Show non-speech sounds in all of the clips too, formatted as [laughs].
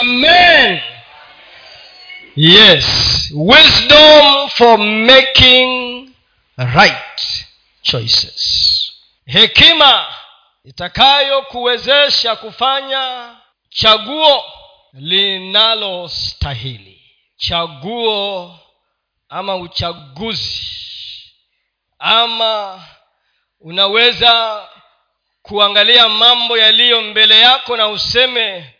amen. Yes. Wisdom for making right choices. Hekima itakayokuwezesha kufanya chaguo linalostahili. Chaguo ama uchaguzi. Ama unaweza kuangalia mambo yaliyo mbele yako na useme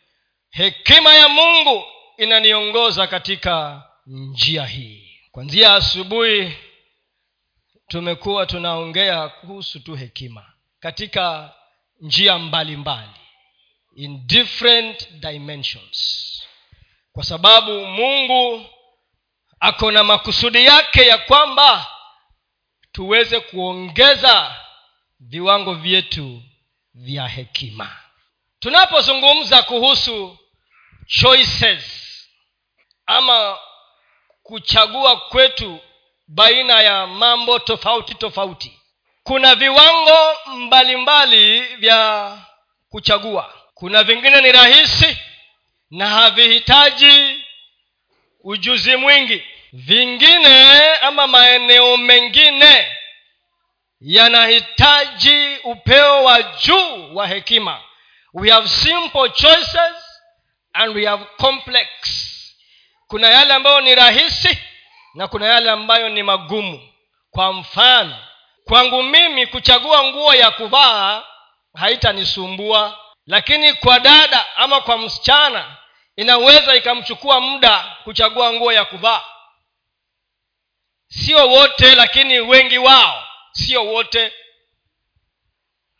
hekima ya mungu inaniongoza katika njia hii kwanzia asubuhi tumekuwa tunaongea kuhusu tu hekima katika njia mbalimbali mbali. in different dimensions kwa sababu mungu ako na makusudi yake ya kwamba tuweze kuongeza viwango vyetu vya hekima tunapozungumza kuhusu choices ama kuchagua kwetu baina ya mambo tofauti tofauti. Kuna viwango mbalimbali mbali vya kuchagua. Kuna vingine ni rahisi na havihitaji ujuzi mwingi. Vingine ama maeneo mengine yanahitaji upeo wa juu wa hekima. We have simple choices and we have complex. Kuna yale ambayo ni rahisi na kuna yale ambayo ni magumu. Kwa mfano kwangu mimi kuchagua nguo ya kuvaa haitanisumbua. Lakini kwa dada ama kwa msichana inaweza ikamchukua muda kuchagua nguo ya kuvaa. Sio wote lakini wengi wao sio wote.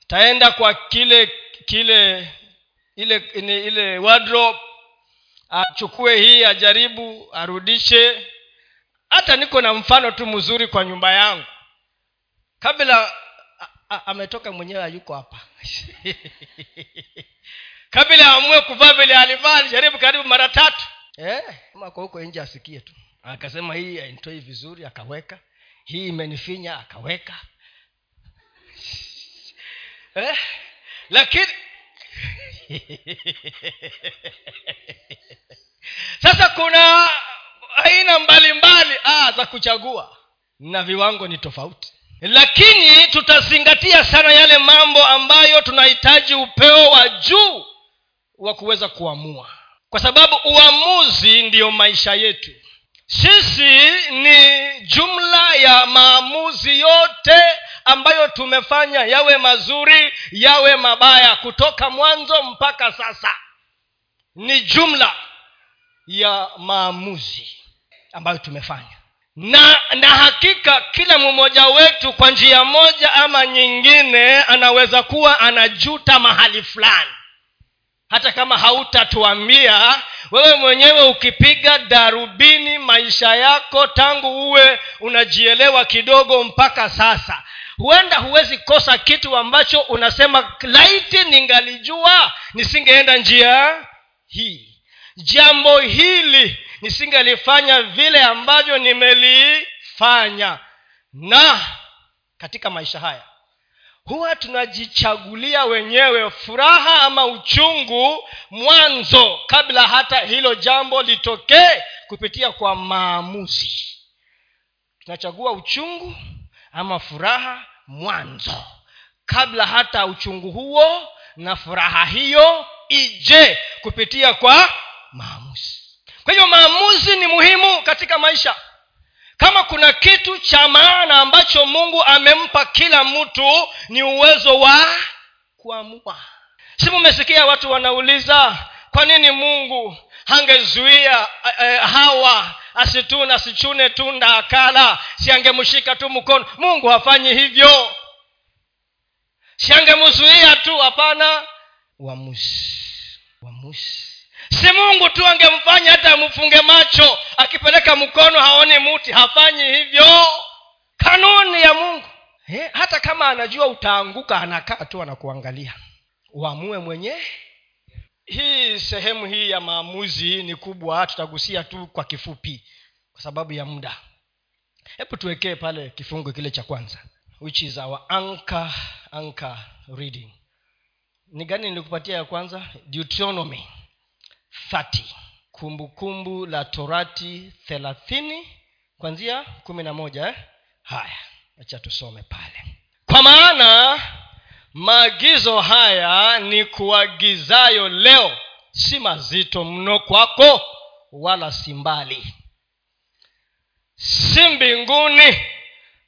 Taenda kwa kile kile ile ile, wardrobe achukue hii ajaribu arudishe. Hata niko na mfano tu mzuri kwa nyumba yangu. Kabla ametoka mwenyewe hayuko hapa. [laughs] Kabla amue kuvaa vile alivaa alijaribu karibu mara tatu. Eh, kwa huko nje asikie tu. Akasema hii aintoi vizuri akaweka. Hii imenifinya akaweka. [laughs] Eh? lakini [laughs] sasa kuna aina mbalimbali ah, za kuchagua na viwango ni tofauti. Lakini tutazingatia sana yale mambo ambayo tunahitaji upeo wa juu wa kuweza kuamua. Kwa sababu uamuzi ndiyo maisha yetu. Sisi ni jumla ya maamuzi yote ambayo tumefanya yawe mazuri yawe mabaya kutoka mwanzo mpaka sasa. Ni jumla ya maamuzi ambayo tumefanya. Na na hakika kila mmoja wetu kwa njia moja ama nyingine anaweza kuwa anajuta mahali fulani. Hata kama hautatuambia wewe mwenyewe ukipiga darubini maisha yako tangu uwe unajielewa kidogo mpaka sasa huenda huwezi kosa kitu ambacho unasema laiti ningalijua nisingeenda njia hii jambo hili nisingelifanya vile ambavyo nimelifanya. Na katika maisha haya huwa tunajichagulia wenyewe furaha ama uchungu mwanzo kabla hata hilo jambo litokee kupitia kwa maamuzi. Tunachagua uchungu ama furaha mwanzo kabla hata uchungu huo na furaha hiyo ije kupitia kwa maamuzi. Kwa hivyo maamuzi ni muhimu katika maisha. Kama kuna kitu cha maana ambacho mungu amempa kila mtu ni uwezo wa kuamua. Si mumesikia watu wanauliza kwa nini mungu hangezuia eh, hawa asitune asichune tunda akala siangemshika tu mkono? Mungu hafanyi hivyo. Siangemzuia tu hapana. Uamuzi. Uamuzi si mungu tu angemfanya hata amfunge macho akipeleka mkono haoni muti hafanyi hivyo. Kanuni ya mungu. He, hata kama anajua utaanguka anakaa tu anakuangalia. Uamue mwenyewe hii sehemu hii ya maamuzi ni kubwa tutagusia tu kwa kifupi kwa sababu ya muda. Hebu tuwekee pale kifungu kile cha kwanza which is our anchor, anchor reading. Ni gani nilikupatia ya kwanza? Deuteronomy 30 kumbukumbu la torati thelathini kwanzia kumi na moja eh? haya acha tusome pale. Kwa maana maagizo haya ni kuagizayo leo si mazito mno kwako wala si mbali. Si mbinguni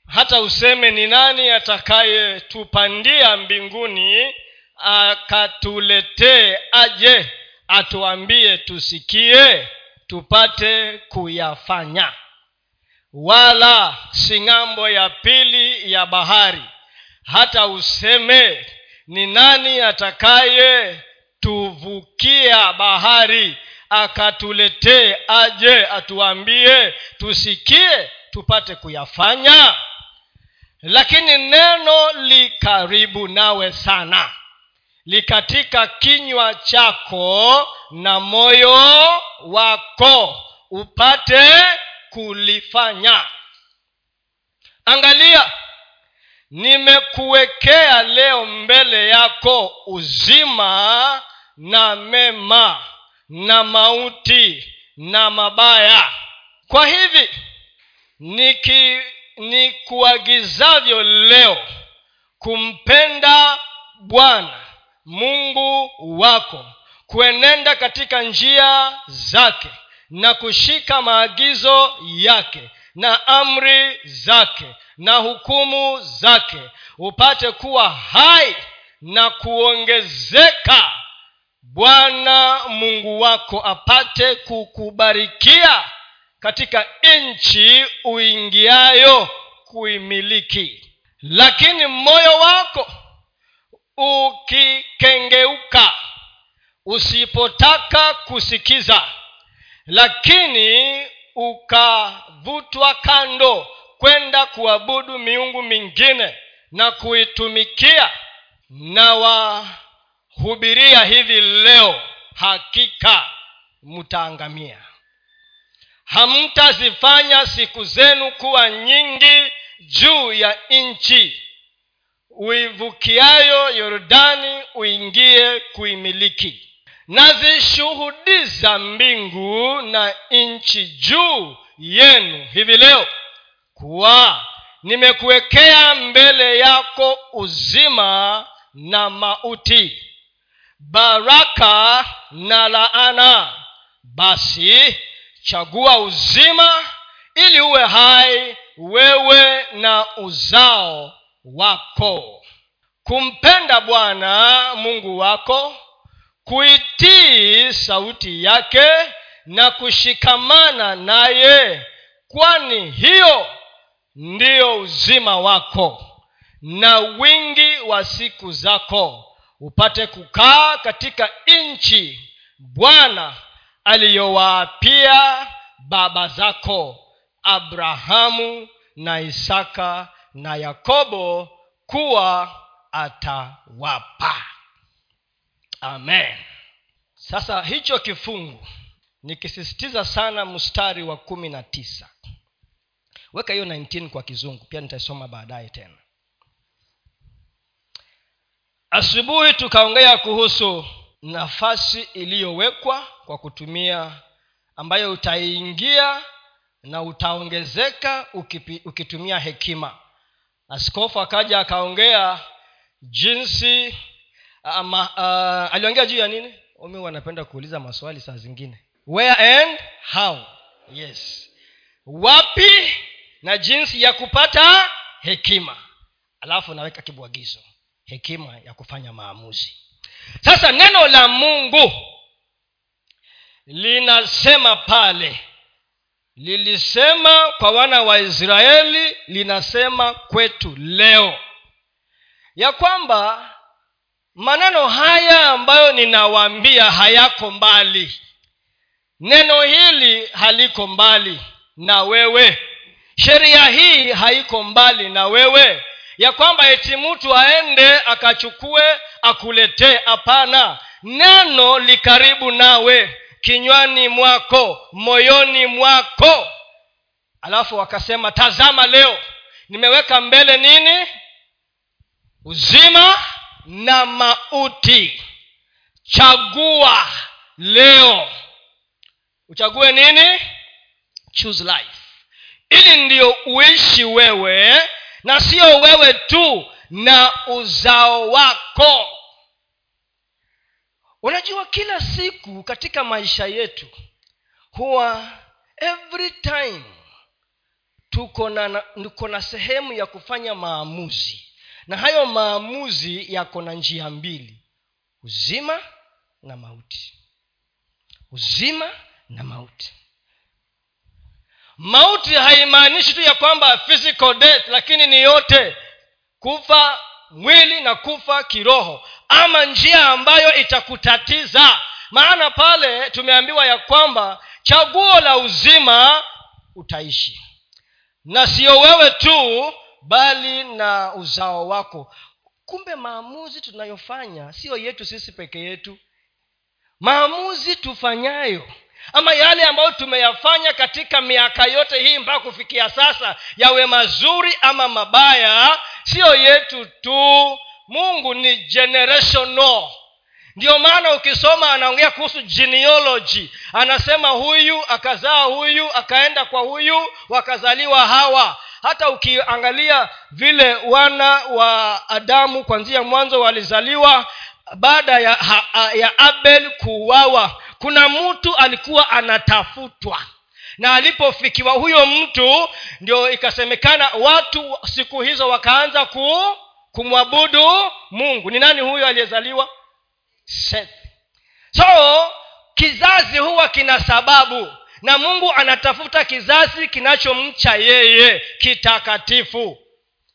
hata useme ni nani atakayetupandia mbinguni akatuletee aje atuambie tusikie tupate kuyafanya. Wala si ng'ambo ya pili ya bahari. Hata useme ni nani atakaye tuvukia bahari akatuletee aje atuambie tusikie tupate kuyafanya? Lakini neno li karibu nawe sana likatika kinywa chako na moyo wako upate kulifanya. Angalia nimekuwekea leo mbele yako uzima na mema na mauti na mabaya. Kwa hivi niki nikuagizavyo leo kumpenda bwana mungu wako kuenenda katika njia zake na kushika maagizo yake na amri zake na hukumu zake upate kuwa hai na kuongezeka. Bwana mungu wako apate kukubarikia katika nchi uingiayo kuimiliki. Lakini moyo wako ukikengeuka usipotaka kusikiza lakini ukavutwa kando kwenda kuabudu miungu mingine na kuitumikia na wahubiria hivi leo hakika mtaangamia hamtazifanya siku zenu kuwa nyingi juu ya nchi uivukiayo yordani uingie kuimiliki. Nazishuhudiza mbingu na nchi juu yenu hivi leo kuwa nimekuwekea mbele yako uzima na mauti baraka na laana. Basi chagua uzima ili uwe hai wewe na uzao wako. Kumpenda bwana mungu wako kuitii sauti yake na kushikamana naye kwani hiyo ndiyo uzima wako na wingi wa siku zako. Upate kukaa katika nchi bwana aliyowaapia baba zako abrahamu na isaka na yakobo kuwa atawapa. Amen. Sasa hicho kifungu nikisisitiza sana mstari wa kumi na tisa. Weka hiyo 19 kwa kizungu pia nitaisoma baadaye tena. Asubuhi tukaongea kuhusu nafasi iliyowekwa kwa kutumia ambayo utaingia na utaongezeka ukitumia hekima askofu akaja akaongea jinsi ama, uh, aliongea juu ya nini? Umi wanapenda kuuliza maswali saa zingine. Where and how? Yes. Wapi na jinsi ya kupata hekima. Alafu naweka kibwagizo. Hekima ya kufanya maamuzi. Sasa neno la mungu linasema pale lilisema kwa wana wa israeli linasema kwetu leo. Ya kwamba maneno haya ambayo ninawaambia hayako mbali. Neno hili haliko mbali na wewe. Sheria hii haiko mbali na wewe. Ya kwamba eti mtu aende akachukue akuletee hapana. Neno likaribu nawe kinywani mwako moyoni mwako. Alafu wakasema tazama leo nimeweka mbele nini? Uzima na mauti. Chagua leo. Uchague nini? Choose life. Ili ndio uishi wewe na sio wewe tu na uzao wako unajua kila siku katika maisha yetu huwa every time tuko na tuko na sehemu ya kufanya maamuzi. Na hayo maamuzi yako na njia mbili uzima na mauti. Uzima na mauti. Mauti haimaanishi tu ya kwamba physical death lakini ni yote. Kufa mwili na kufa kiroho ama njia ambayo itakutatiza. Maana pale tumeambiwa ya kwamba chaguo la uzima utaishi. Na sio wewe tu bali na uzao wako. Kumbe maamuzi tunayofanya siyo yetu sisi peke yetu. Maamuzi tufanyayo ama yale ambayo tumeyafanya katika miaka yote hii mpaka kufikia sasa yawe mazuri ama mabaya siyo yetu tu mungu ni generational. Ndio maana ukisoma anaongea kuhusu genealogy. Anasema huyu akazaa huyu akaenda kwa huyu wakazaliwa hawa. Hata ukiangalia vile wana wa adamu kwanzia mwanzo walizaliwa baada ya, ya abel kuuawa kuna mtu alikuwa anatafutwa. Na alipofikiwa huyo mtu ndio ikasemekana watu siku hizo wakaanza ku kumwabudu mungu. Ni nani huyo aliyezaliwa? So kizazi huwa kina sababu na mungu anatafuta kizazi kinachomcha yeye kitakatifu.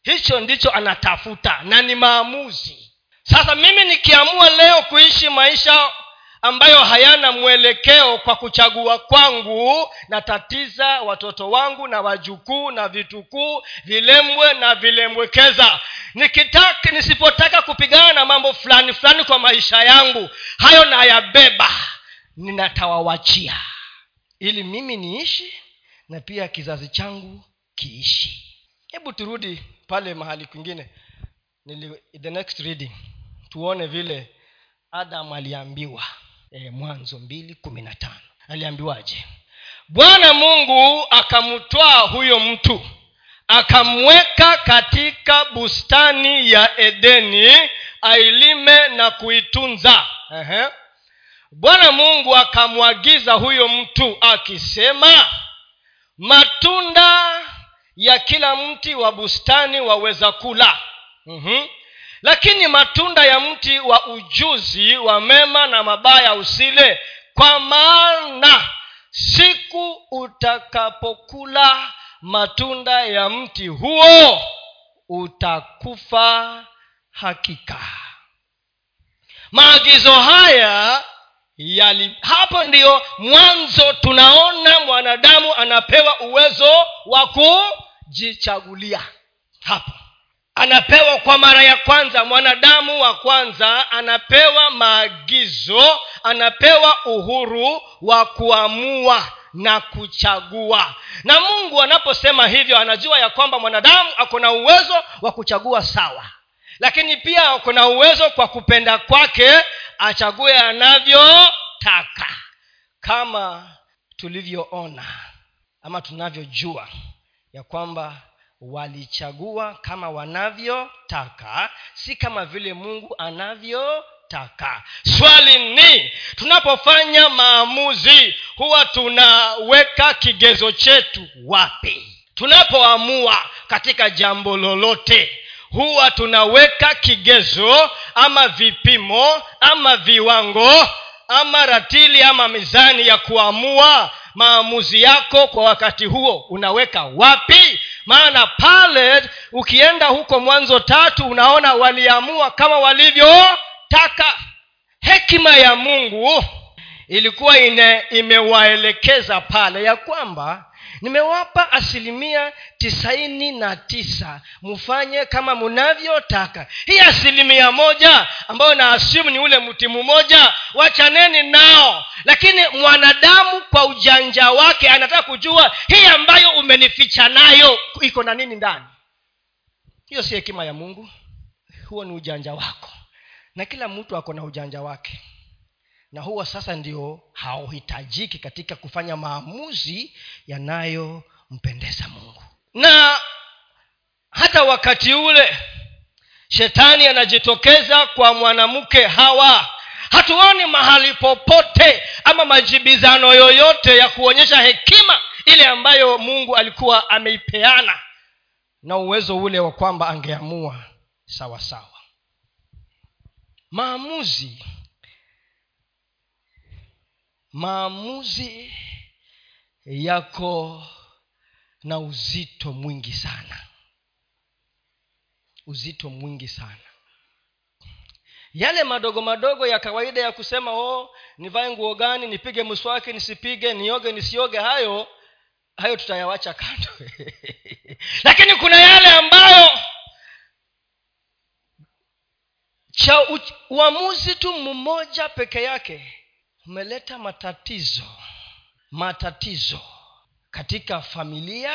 Hicho ndicho anatafuta na ni maamuzi. Sasa mimi nikiamua leo kuishi maisha ambayo hayana mwelekeo kwa kuchagua kwangu natatiza watoto wangu na wajukuu na vitukuu vilembwe na vilembwekeza. Nikitaka nisipotaka kupigana na mambo fulani fulani kwa maisha yangu hayo nayabeba ninatawawachia. Ili mimi niishi na pia kizazi changu kiishi. Hebu turudi pale mahali kwingine. The next reading. Tuone vile adam aliambiwa e, mwanzo mbili kumi na tano. Aliambiwaje? Bwana mungu akamtwaa huyo mtu akamweka katika bustani ya edeni ailime na kuitunza. Uh-huh. bwana mungu akamwagiza huyo mtu akisema matunda ya kila mti wa bustani waweza kula. Uh-huh lakini matunda ya mti wa ujuzi wa mema na mabaya usile. Kwa maana siku utakapokula matunda ya mti huo utakufa hakika. Maagizo haya yali hapo ndiyo mwanzo tunaona mwanadamu anapewa uwezo wa kujichagulia. Hapo anapewa kwa mara ya kwanza mwanadamu wa kwanza anapewa maagizo anapewa uhuru wa kuamua na kuchagua. Na mungu anaposema hivyo anajua ya kwamba mwanadamu ako na uwezo wa kuchagua sawa. Lakini pia ako na uwezo kwa kupenda kwake achague anavyotaka. Kama tulivyoona ama tunavyojua ya kwamba walichagua kama wanavyotaka si kama vile mungu anavyotaka. Swali ni tunapofanya maamuzi huwa tunaweka kigezo chetu wapi? Tunapoamua katika jambo lolote huwa tunaweka kigezo ama vipimo ama viwango ama ratili ama mizani ya kuamua maamuzi yako kwa wakati huo unaweka wapi? Maana pale ukienda huko mwanzo tatu unaona waliamua kama walivyotaka. Hekima ya mungu ilikuwa imewaelekeza pale ya kwamba nimewapa asilimia tisaini na tisa. Mfanye kama mnavyotaka hii asilimia moja ambayo na asimu ni ule mti mmoja wachaneni nao. Lakini mwanadamu kwa ujanja wake anataka kujua hii ambayo umenificha nayo iko na nini ndani. Hiyo si hekima ya mungu. Huo ni ujanja wako. Na kila mtu ako na ujanja wake na huwa sasa ndio hauhitajiki katika kufanya maamuzi yanayompendeza mungu. Na hata wakati ule shetani anajitokeza kwa mwanamke hawa. Hatuoni mahali popote ama majibizano yoyote ya kuonyesha hekima ile ambayo mungu alikuwa ameipeana na uwezo ule wa kwamba angeamua sawa sawa maamuzi maamuzi yako na uzito mwingi sana. Uzito mwingi sana. Yale madogo madogo ya kawaida ya kusema oh nivae nguo gani nipige mswaki nisipige nioge nisioge hayo hayo tutayawacha kando. [laughs] Lakini kuna yale ambayo cha uamuzi tu mmoja peke yake umeleta matatizo matatizo katika familia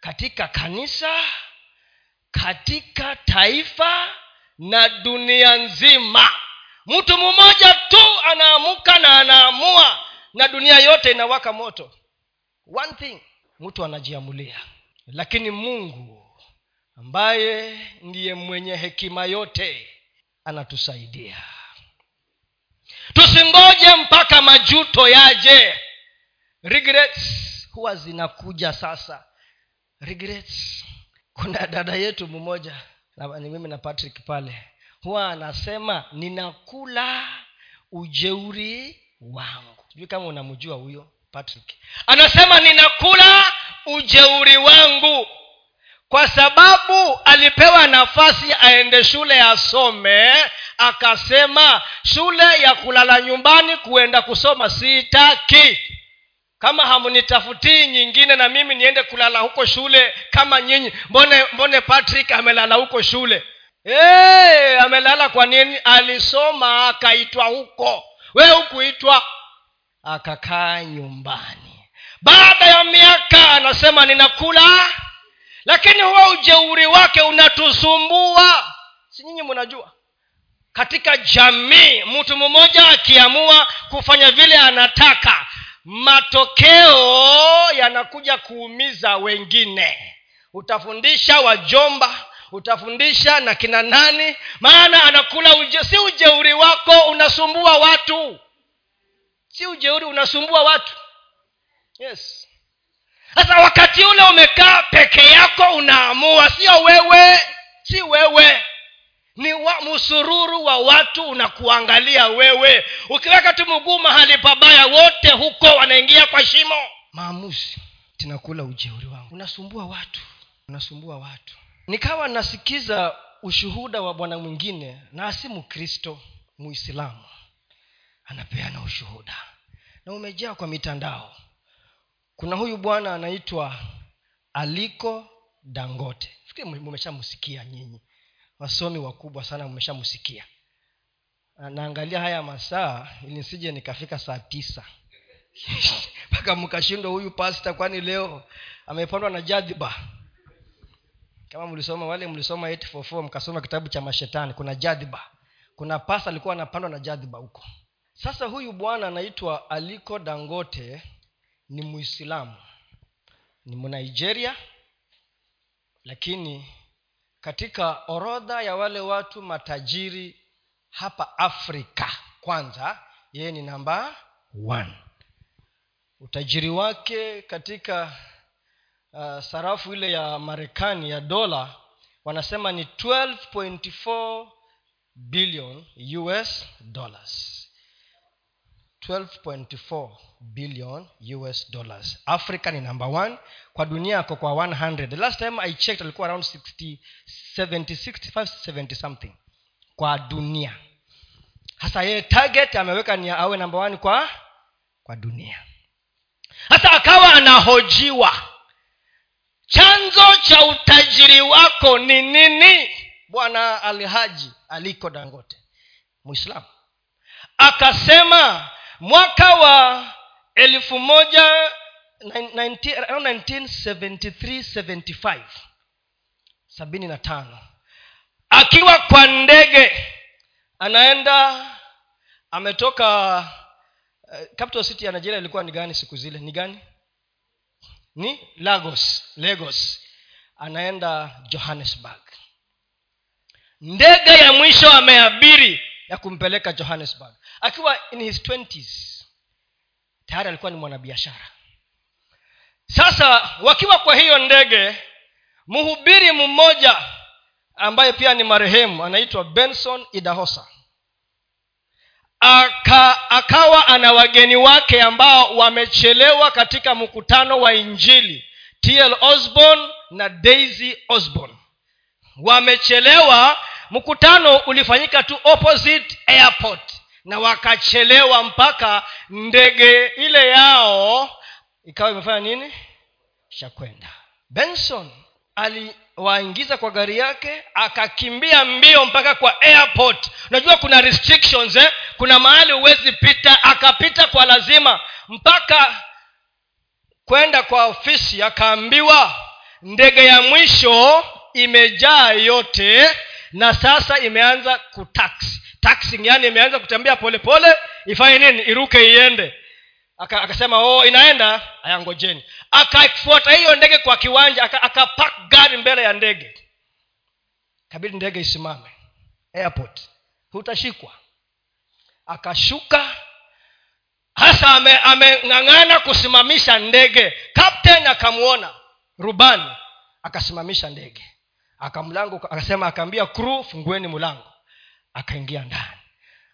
katika kanisa katika taifa na dunia nzima. Mtu mmoja tu anaamuka na anaamua na dunia yote inawaka moto. One thing mtu anajiamulia. Lakini mungu ambaye ndiye mwenye hekima yote anatusaidia tusingoje mpaka majuto yaje. Regrets huwa zinakuja sasa. Regrets. Kuna dada yetu mmoja ni mimi na patrick pale huwa anasema ninakula ujeuri wangu. Sijui kama unamjua huyo patrick. Anasema ninakula ujeuri wangu kwa sababu alipewa nafasi aende shule asome akasema shule ya kulala nyumbani kuenda kusoma sitaki. Kama hamnitafutii nyingine na mimi niende kulala huko shule kama nyinyi mbone mbone patrick amelala huko shule. Hey, amelala kwa nini? Alisoma akaitwa huko. We hukuitwa? Akakaa nyumbani. Baada ya miaka anasema ninakula lakini huwa ujeuri wake unatusumbua. Si nyinyi mnajua? Katika jamii mtu mmoja akiamua kufanya vile anataka matokeo yanakuja kuumiza wengine. Utafundisha wajomba utafundisha na kina nani maana anakula uje, si ujeuri wako unasumbua watu. Si ujeuri unasumbua watu. Yes sasa wakati ule umekaa peke yako unaamua sio wewe si wewe. Ni wa, msururu wa watu unakuangalia wewe. Ukiweka tu mguu mahali pabaya wote huko wanaingia kwa shimo. Maamuzi tinakula ujeuri wangu. Unasumbua watu. Unasumbua watu. Nikawa nasikiza ushuhuda wa bwana mwingine na si mkristo muislamu. Anapeana ushuhuda. Na umejaa kwa mitandao kuna huyu bwana anaitwa aliko dangote. Fikiri mmeshamsikia nyinyi. Wasomi wakubwa sana mmeshamsikia. Naangalia haya masaa ili nisije nikafika saa tisa. [laughs] Mpaka mkashindwa huyu pasta kwani leo amepandwa na jadhiba? Kama mlisoma wale mlisoma 844 mkasoma kitabu cha mashetani kuna jadhiba. Kuna pasta alikuwa anapandwa na jadhiba huko. Sasa huyu bwana anaitwa aliko dangote ni muislamu. Ni mnigeria lakini katika orodha ya wale watu matajiri hapa afrika kwanza yeye ni namba one. Utajiri wake katika uh, sarafu ile ya marekani ya dola wanasema ni 12.4 billion us dollars 12.4 billion us dollars. Africa ni number one. Kwa dunia ako kwa 100 the last time i checked alikuwa around 60 70 65 70 something. Kwa dunia. Hasa yeye target ameweka ni awe namba one kwa kwa dunia. Hasa akawa anahojiwa. Chanzo cha utajiri wako ni nini? Bwana alhaji aliko dangote mwislamu akasema mwaka wa elfu moja 1973 sabini akiwa kwa ndege anaenda ametoka uh, capital city ya nigeria ilikuwa ni gani siku zile? Ni gani? Ni lagos lagos. Anaenda johannesburg. Ndege ya mwisho ameabiri ya kumpeleka johannesburg akiwa in his 20s tayari alikuwa ni mwanabiashara. Sasa wakiwa kwa hiyo ndege mhubiri mmoja ambaye pia ni marehemu anaitwa benson idahosa Aka, akawa ana wageni wake ambao wamechelewa katika mkutano wa injili tl osborn na daisy osborn wamechelewa mkutano ulifanyika tu opposite airport na wakachelewa mpaka ndege ile yao ikawa imefanya nini? Shakwenda benson aliwaingiza kwa gari yake akakimbia mbio mpaka kwa airport. Unajua kuna restrictions eh? kuna mahali huwezi pita. Akapita kwa lazima mpaka kwenda kwa ofisi akaambiwa ndege ya mwisho imejaa yote na sasa imeanza kutaxi taxing yani imeanza kutembea polepole ifanye nini? Iruke iende. Aka, akasema oh inaenda. Ayangojeni akafuata hiyo ndege kwa kiwanja akapak aka gari mbele ya ndege. Kabidi ndege isimame. Airport. Hutashikwa. Akashuka. Hasa ameng'ang'ana ame kusimamisha ndege. Kapten akamwona rubani akasimamisha ndege. Akamlango akasema akaambia crew fungueni mlango akaingia ndani.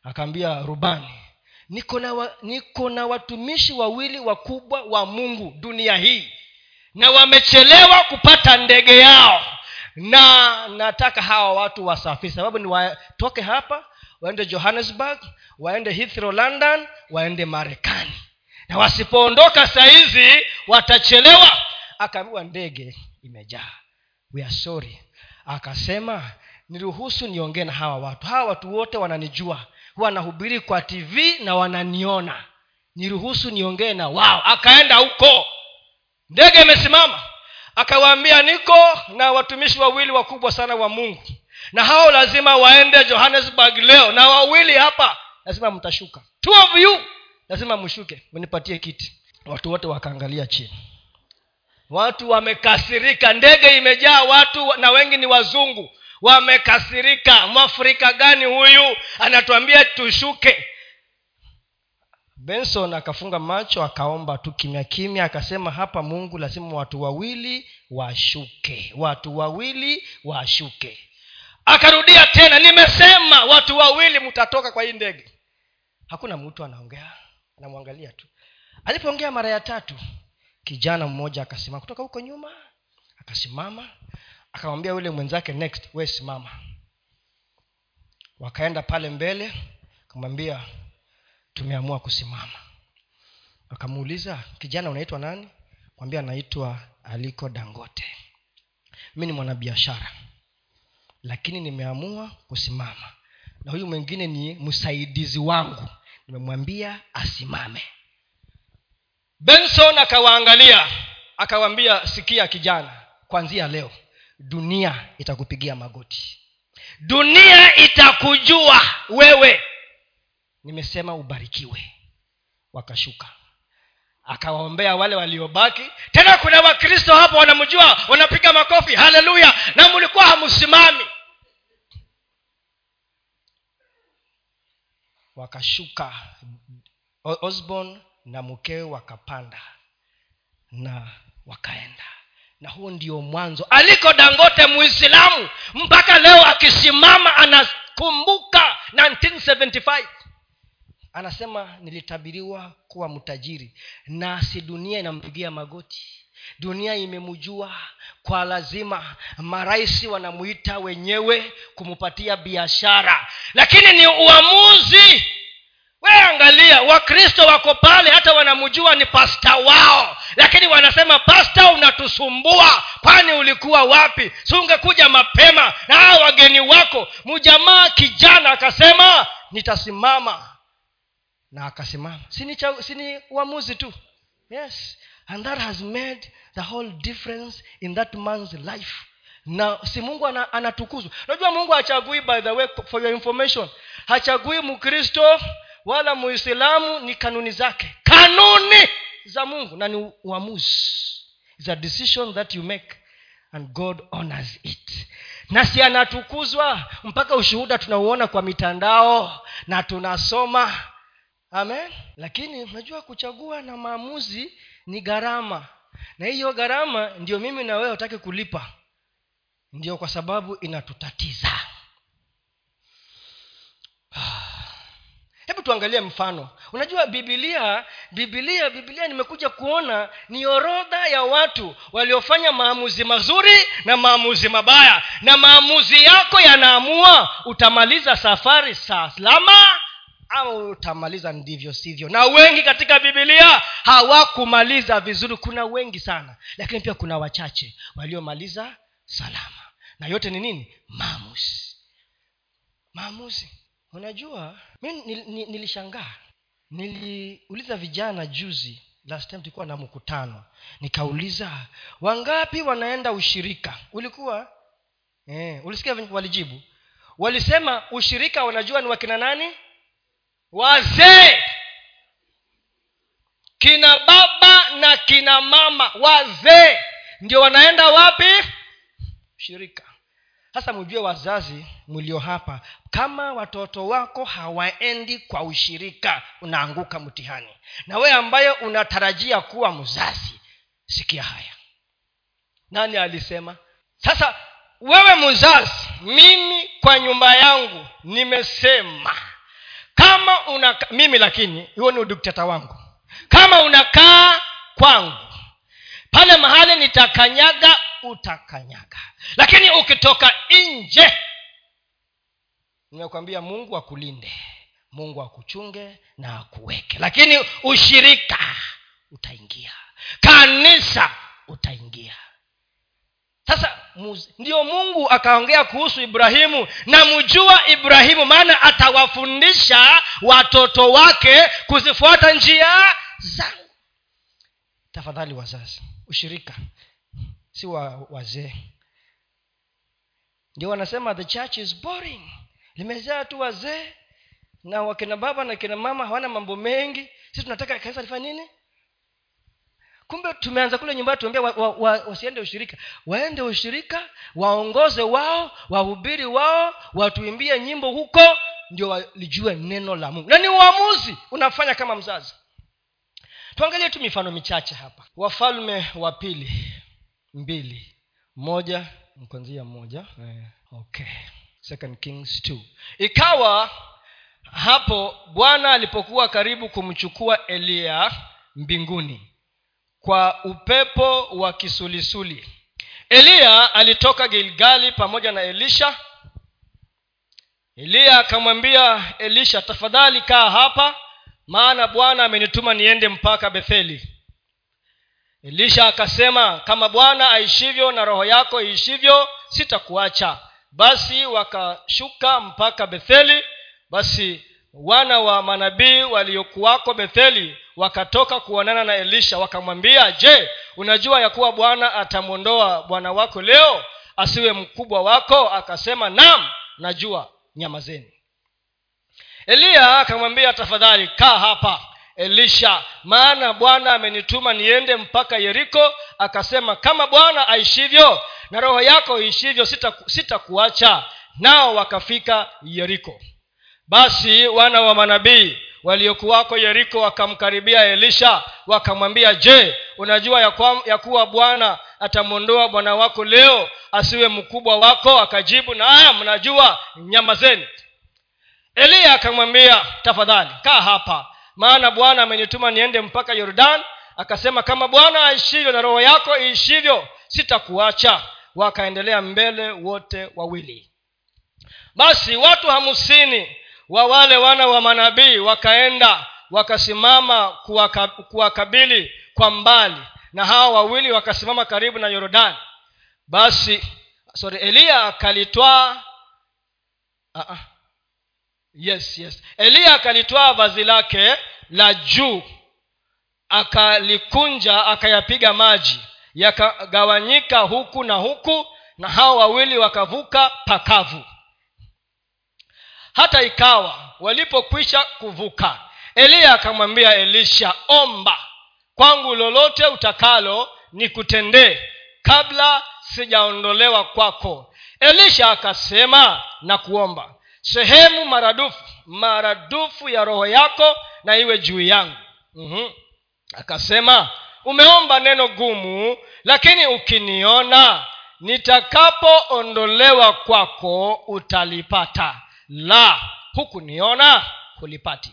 Akaambia rubani niko na, wa, niko na watumishi wawili wakubwa wa mungu dunia hii na wamechelewa kupata ndege yao na nataka hawa watu wasafiri. Sababu ni watoke hapa waende johannesburg waende Heathrow london waende marekani. Na wasipoondoka sahizi watachelewa. Akaambiwa ndege imejaa. We are sorry. Akasema niruhusu niongee na hawa watu. Hawa watu wote wananijua. Huwa nahubiri kwa tv na wananiona. Niruhusu niongee na wao. Akaenda huko. Ndege imesimama. Akawaambia niko na watumishi wawili wakubwa sana wa mungu. Na hao lazima waende johannesburg leo. Na wawili hapa. Lazima mtashuka. Two of you. Lazima mshuke. Mnipatie kiti. Watu wote wakaangalia chini. Watu wamekasirika. Ndege imejaa watu na wengi ni wazungu wamekasirika. Mwafrika gani huyu? Anatuambia tushuke. Benson akafunga macho akaomba tu kimya kimya akasema hapa mungu lazima watu wawili washuke watu wawili washuke. Akarudia tena nimesema watu wawili mtatoka kwa hii ndege. Hakuna mtu anaongea anamwangalia tu. Alipoongea mara ya tatu kijana mmoja akasimama kutoka huko nyuma akasimama akamwambia yule mwenzake next we simama. Wakaenda pale mbele akamwambia tumeamua kusimama. Akamuuliza kijana unaitwa nani? Kwambia anaitwa aliko dangote. Mi ni mwanabiashara lakini nimeamua kusimama. Na huyu mwingine ni msaidizi wangu. Nimemwambia asimame. Benson akawaangalia akawaambia sikia kijana kwanzia leo dunia itakupigia magoti. Dunia itakujua wewe. Nimesema ubarikiwe. Wakashuka. Akawaombea wale waliobaki. Tena kuna wakristo hapo wanamjua wanapiga makofi haleluya! Na mlikuwa hamsimami. Wakashuka. Osborn na mkewe wakapanda na wakaenda na huo ndio mwanzo. Aliko dangote muislamu mpaka leo akisimama anakumbuka 1975 anasema nilitabiriwa kuwa mtajiri nasi dunia inampigia magoti. Dunia imemjua kwa lazima. Marais wanamuita wenyewe kumpatia biashara. Lakini ni uamuzi we angalia wakristo wako pale hata wanamjua ni pasta wao. Lakini wanasema pasta unatusumbua. Kwani ulikuwa wapi? Si ungekuja mapema? Na hawa wageni wako mjamaa kijana akasema nitasimama na akasimama. Sini, sini uamuzi tu. Yes. And that has made the whole difference in that man's life. Na si mungu anatukuzwa. Ana unajua mungu hachagui by the way for your information. Hachagui mkristo wala muislamu ni kanuni zake. Kanuni za mungu na ni uamuzi. A decision that you make and god honors it. Nasi anatukuzwa mpaka ushuhuda tunauona kwa mitandao na tunasoma. Amen. Lakini unajua kuchagua na maamuzi ni gharama. Na hiyo gharama ndio mimi na wewe utake kulipa. Ndio kwa sababu inatutatiza hebu tuangalie mfano. Unajua bibilia bibilia bibilia nimekuja kuona ni orodha ya watu waliofanya maamuzi mazuri na maamuzi mabaya. Na maamuzi yako yanaamua utamaliza safari salama au utamaliza ndivyo sivyo. Na wengi katika bibilia hawakumaliza vizuri. Kuna wengi sana lakini pia kuna wachache waliomaliza salama. Na yote ni nini? Maamuzi. Maamuzi unajua mi nilishangaa. Niliuliza vijana juzi last time tulikuwa na mkutano. Nikauliza wangapi wanaenda ushirika? Ulikuwa? Eh, ulisikia walijibu. Walisema ushirika wanajua ni wakina nani? Wazee! Kina baba na kina mama wazee! Ndio wanaenda wapi? Shirika sasa mjue wazazi mlio hapa kama watoto wako hawaendi kwa ushirika unaanguka mtihani. Na wewe ambaye unatarajia kuwa mzazi sikia haya. Nani alisema? Sasa wewe mzazi mimi kwa nyumba yangu nimesema. Kama una mimi lakini huo ni udikteta wangu. Kama unakaa kwangu pale mahali nitakanyaga utakanyaga. Lakini ukitoka nje nimekwambia mungu akulinde mungu akuchunge na akuweke. Lakini ushirika utaingia kanisa utaingia. Sasa ndio mungu akaongea kuhusu ibrahimu na mjua ibrahimu maana atawafundisha watoto wake kuzifuata njia zangu tafadhali wazazi ushirika si wa wazee. Ndio wanasema the church is boring. Limejaa tu wazee na wakina baba na kina mama hawana mambo mengi. Sisi tunataka kanisa lifanye nini? Kumbe tumeanza kule nyumbani tuambia wa, wa, wa, wasiende ushirika. Waende ushirika waongoze wao wahubiri wao watuimbie nyimbo huko ndio walijue neno la mungu. Na ni uamuzi unafanya kama mzazi. Tuangalie tu mifano michache hapa. Wafalme wa pili mbili. Moja kwanzia moja. Okay. Second kings two. ikawa hapo bwana alipokuwa karibu kumchukua eliya mbinguni kwa upepo wa kisulisuli. Eliya alitoka gilgali pamoja na elisha. Eliya akamwambia elisha tafadhali kaa hapa maana bwana amenituma niende mpaka betheli elisha akasema kama bwana aishivyo na roho yako iishivyo sitakuacha. Basi wakashuka mpaka betheli. Basi wana wa manabii waliokuwako betheli wakatoka kuonana na elisha wakamwambia je unajua ya kuwa bwana atamwondoa bwana wako leo? Asiwe mkubwa wako? Akasema nam najua nyamazeni eliya akamwambia tafadhali kaa hapa elisha. Maana bwana amenituma niende mpaka yeriko akasema kama bwana aishivyo na roho yako iishivyo sitakuacha. Sita nao wakafika yeriko. Basi wana wa manabii waliokuwako yeriko wakamkaribia elisha wakamwambia je unajua ya, kuwa bwana atamwondoa bwana wako leo asiwe mkubwa wako? Akajibu naya mnajua nyamazeni eliya akamwambia tafadhali kaa hapa maana bwana amenituma niende mpaka yordan akasema kama bwana aishivyo na roho yako iishivyo sitakuacha. Wakaendelea mbele wote wawili. Basi watu hamsini wa wale wana wa manabii wakaenda wakasimama kuwakabili kwa mbali na hawa wawili wakasimama karibu na yorodani basi sorry eliya akalitwaa uh-uh yes yes. Eliya akalitwaa vazi lake la juu akalikunja akayapiga maji. Yakagawanyika huku na huku na hao wawili wakavuka pakavu. Hata ikawa walipokwisha kuvuka eliya akamwambia elisha omba. Kwangu lolote utakalo nikutendee kabla sijaondolewa kwako. Elisha akasema na kuomba sehemu maradufu maradufu ya roho yako na iwe juu yangu. Mm-hmm. akasema umeomba neno gumu lakini ukiniona nitakapoondolewa kwako utalipata. La hukuniona hulipati.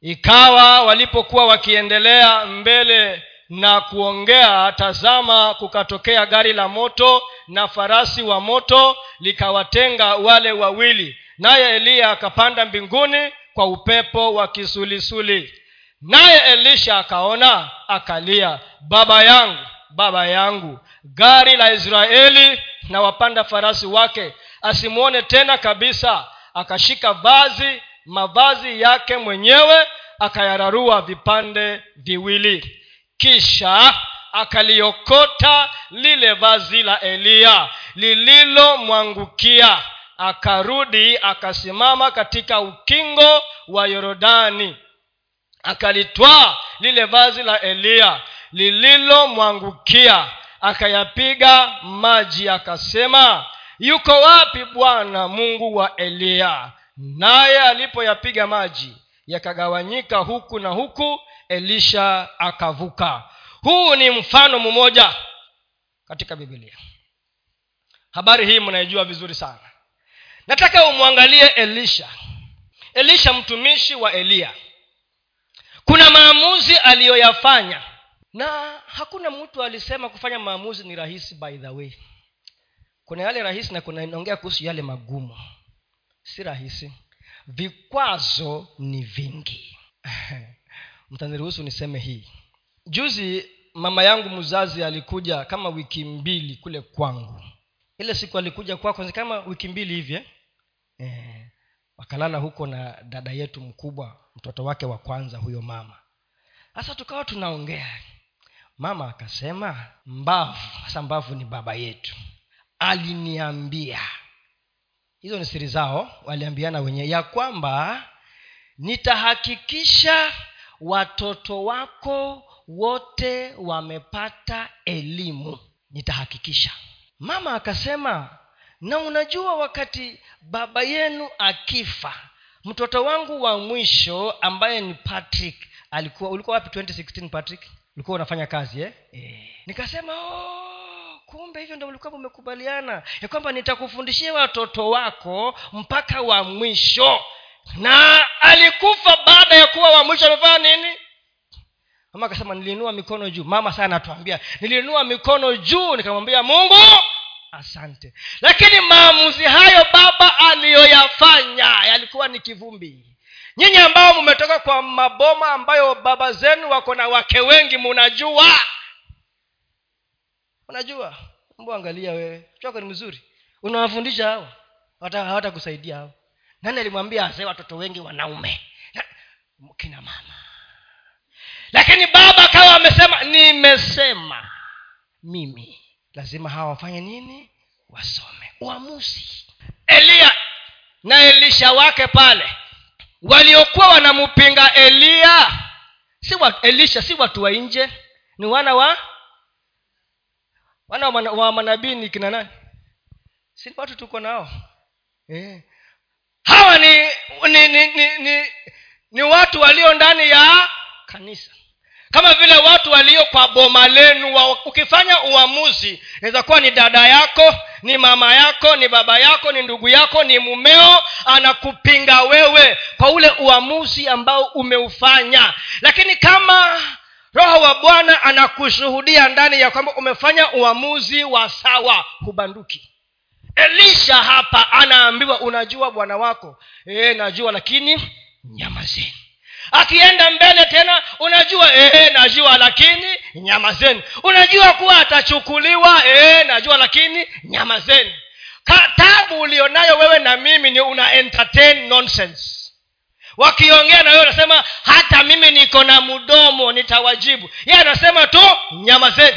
Ikawa walipokuwa wakiendelea mbele na kuongea tazama kukatokea gari la moto na farasi wa moto likawatenga wale wawili naye eliya akapanda mbinguni kwa upepo wa kisulisuli. Naye elisha akaona akalia baba yangu baba yangu gari la israeli na wapanda farasi wake asimwone tena kabisa. Akashika vazi mavazi yake mwenyewe akayararua vipande viwili. Kisha akaliokota lile vazi la eliya lililomwangukia akarudi akasimama katika ukingo wa yorodani. Akalitwaa lile vazi la eliya lililomwangukia akayapiga maji akasema yuko wapi bwana mungu wa eliya? Naye alipoyapiga maji yakagawanyika huku na huku elisha akavuka. Huu ni mfano mmoja katika bibilia habari hii mnaijua vizuri sana nataka umwangalie elisha. Elisha mtumishi wa eliya kuna maamuzi aliyoyafanya. Na hakuna mtu alisema kufanya maamuzi ni rahisi by the way. Kuna yale rahisi na kuna kuhusu yale magumu. Si rahisi. Vikwazo ni vingi. [laughs] Mtaniruhusu niseme hii. Juzi mama yangu mzazi alikuja kama wiki mbili kule kwangu. Ile siku alikuja kwako kama wiki mbili hivi eh? wakalala huko na dada yetu mkubwa mtoto wake wa kwanza huyo mama. Sasa tukawa tunaongea. Mama akasema mbavu. Sasa mbavu ni baba yetu. Aliniambia. Hizo ni siri zao waliambiana wenyewe ya kwamba nitahakikisha watoto wako wote wamepata elimu. Nitahakikisha. Mama akasema na unajua wakati baba yenu akifa mtoto wangu wa mwisho ambaye ni patrick alikuwa ulikuwa wapi 2016 patrick? Ulikuwa unafanya kazi eh? Eh. nikasema oh, kumbe hivyo ndo ulikuwa umekubaliana ya kwamba nitakufundishia watoto wako mpaka wa mwisho. Na alikufa baada ya kuwa wa mwisho amefanya nini? Mama akasema niliinua mikono juu. Mama sana anatuambia niliinua mikono juu. Nikamwambia mungu asante. Lakini maamuzi hayo baba aliyoyafanya yalikuwa ni kivumbi. Nyinyi ambao mmetoka kwa maboma ambayo baba zenu wako na wake wengi munajua? Unajua angalia wewe. Choko ni mzuri. Unawafundisha hawa hawatakusaidia hawa nani alimwambia asee watoto wengi wanaume? Kina mama. Lakini baba akawa amesema nimesema mimi lazima hawa wafanye nini? Wasome. Uamuzi. Eliya na elisha wake pale. Waliokuwa wanampinga eliya si wa, elisha si watu wa nje ni wana wa wana wa, manabii ni kina nani? Si watu tuko nao. Eh. hawa ni ni, ni, ni, ni ni watu walio ndani ya kanisa kama vile watu walio kwa boma lenu wa, ukifanya uamuzi inaweza kuwa ni dada yako ni mama yako ni baba yako ni ndugu yako ni mumeo anakupinga wewe kwa ule uamuzi ambao umeufanya. Lakini kama roho wa bwana anakushuhudia ndani ya kwamba umefanya uamuzi wa sawa hubanduki. Elisha hapa anaambiwa unajua bwana wako e, najua lakini nyamazeni akienda mbele tena unajua ee, najua lakini nyama zenu. Unajua kuwa atachukuliwa ee, najua lakini nyama zenu. Tabu ulionayo wewe na mimi ni una entertain nonsense. Wakiongea na wewe unasema hata mimi niko na mdomo nitawajibu. Ye anasema tu nyama zenu.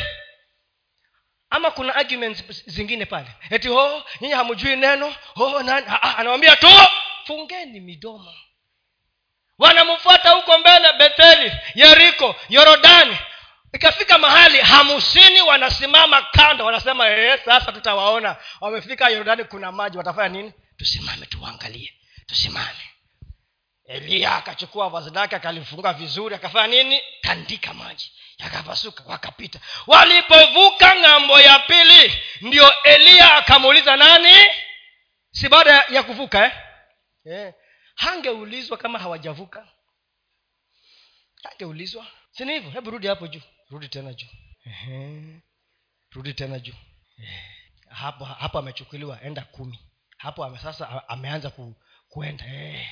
Ama kuna arguments zingine pale. Eti oh nyinyi hamjui neno. Oh, anawambia tu fungeni midomo wanamfuata huko mbele betheli yeriko yorodani. Ikafika mahali hamsini wanasimama kando wanasema ee, sasa tutawaona. Wamefika yordani kuna maji watafanya nini? Tusimame tuangalie tusimame. Eliya akachukua vazi lake akalifunga vizuri akafanya nini? Tandika maji. Yakapasuka wakapita. Walipovuka ng'ambo ya pili ndio eliya akamuuliza nani? Si baada ya kuvuka eh? yeah. Hangeulizwa kama hawajavuka. Hangeulizwa. Sini hivyo? Hebu rudi hapo juu. Rudi tena juu. Rudi tena juu. Hapo hapo amechukuliwa enda kumi. Hapo ame, sasa ameanza ku, kuenda. Eh.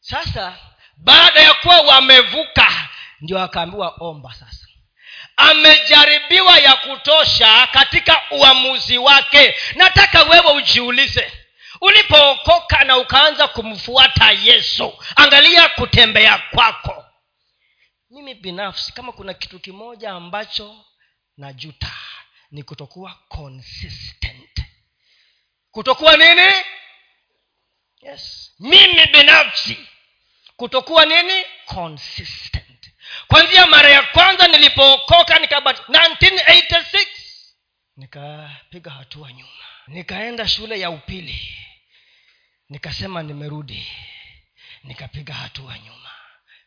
sasa baada ya kuwa wamevuka ndio akaambiwa omba sasa. Amejaribiwa ya kutosha katika uamuzi wake. Nataka wewe ujiulize ulipookoka na ukaanza kumfuata yesu angalia kutembea kwako. Mimi binafsi kama kuna kitu kimoja ambacho najuta ni kutokuwa consistent. Kutokuwa nini? Yes. Mimi binafsi kutokuwa nini? Consistent. Kwanzia mara ya kwanza nilipookoka nikabat 1986 nikapiga hatua nyuma nikaenda shule ya upili nikasema nimerudi. Nikapiga hatua nyuma.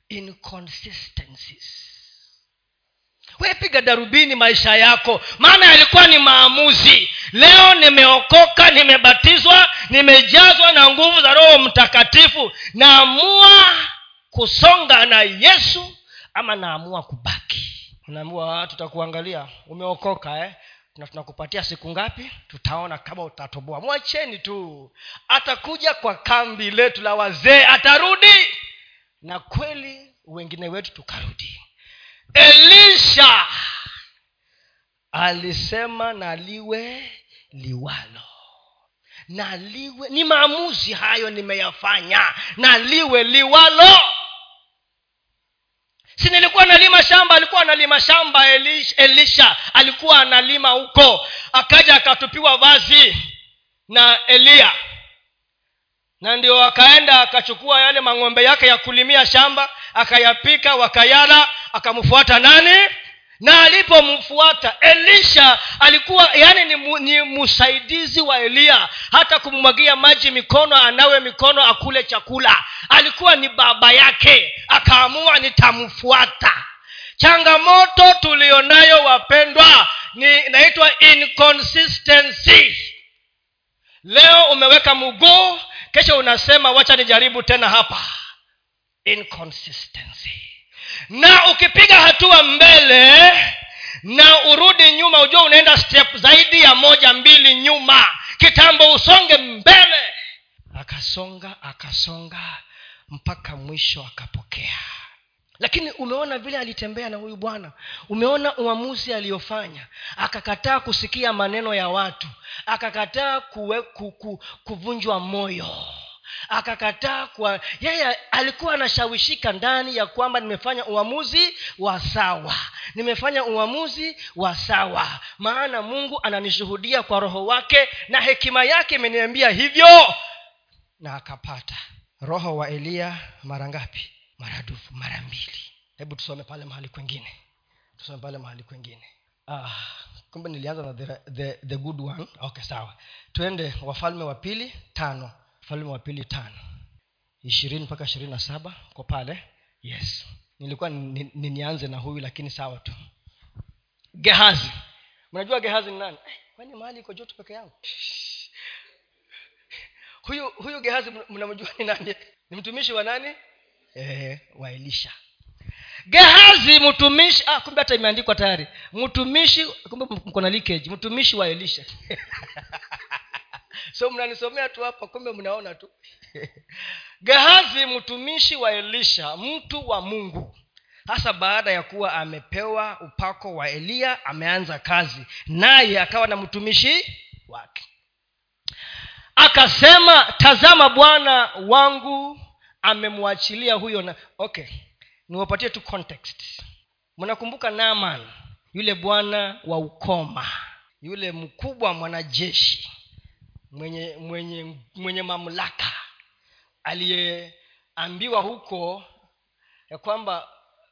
Inconsistencies. Wepiga darubini maisha yako. Maana yalikuwa ni maamuzi. Leo nimeokoka nimebatizwa nimejazwa na nguvu za roho mtakatifu. Naamua kusonga na yesu ama naamua kubaki. Unaambiwa tutakuangalia. Umeokoka eh? Na tunakupatia siku ngapi? Tutaona kama utatoboa. Mwacheni tu. Atakuja kwa kambi letu la wazee atarudi. Na kweli wengine wetu tukarudi. Elisha alisema na liwe liwalo. Na liwe ni maamuzi hayo nimeyafanya. Na liwe liwalo si nilikuwa nalima shamba alikuwa analima shamba elisha, alikuwa analima huko. Akaja akatupiwa vazi na eliya na ndio akaenda akachukua yale mang'ombe yake ya kulimia shamba akayapika wakayala akamfuata nani na alipomfuata elisha alikuwa yani ni, ni msaidizi wa eliya hata kummwagia maji mikono anawe mikono akule chakula. Alikuwa ni baba yake. Akaamua nitamfuata. Changamoto tulionayo wapendwa ni inaitwa inconsistency. Leo umeweka mguu kesho unasema wacha nijaribu tena hapa. Inconsistency na ukipiga hatua mbele na urudi nyuma ujua unaenda step zaidi ya moja mbili nyuma. Kitambo usonge mbele. Akasonga akasonga mpaka mwisho akapokea. Lakini umeona vile alitembea na huyu bwana. Umeona uamuzi aliyofanya akakataa kusikia maneno ya watu. Akakataa kuvunjwa moyo akakataa kwa yeye alikuwa anashawishika ndani ya kwamba nimefanya uamuzi wa sawa. Nimefanya uamuzi wa sawa. Maana mungu ananishuhudia kwa roho wake na hekima yake imeniambia hivyo. Na akapata. Roho wa eliya mara ngapi? Maradufu mara mbili. Hebu tusome pale mahali kwengine. Tusome pale mahali kwengine. Ah, kumbe nilianza na the, the, the good one. Okay sawa. Twende wafalme wa pili tano wafalme wa pili tano. Ishirini mpaka ishirini na saba ko pale? Yes. Nilikuwa ni, ni, nianze na huyu lakini sawa tu. Gehazi. Mnajua gehazi ni nani? Eh, kwani mahali iko joto peke yangu? Huyu huyu gehazi mnamjua ni nani? Ni mtumishi wa nani? Eh, wa elisha. Gehazi mtumishi ah, kumbe hata imeandikwa tayari. Mtumishi kumbe mko mtumishi wa elisha [laughs] so mnanisomea tu hapa kumbe mnaona tu. [laughs] Gehazi mtumishi wa elisha mtu wa mungu. Hasa baada ya kuwa amepewa upako wa eliya ameanza kazi naye akawa na mtumishi wake. Akasema tazama bwana wangu amemwachilia huyo na okay niwapatie tu context. Mnakumbuka naman yule bwana wa ukoma yule mkubwa mwanajeshi mwenye mwenye mwenye mamlaka aliyeambiwa huko ya kwamba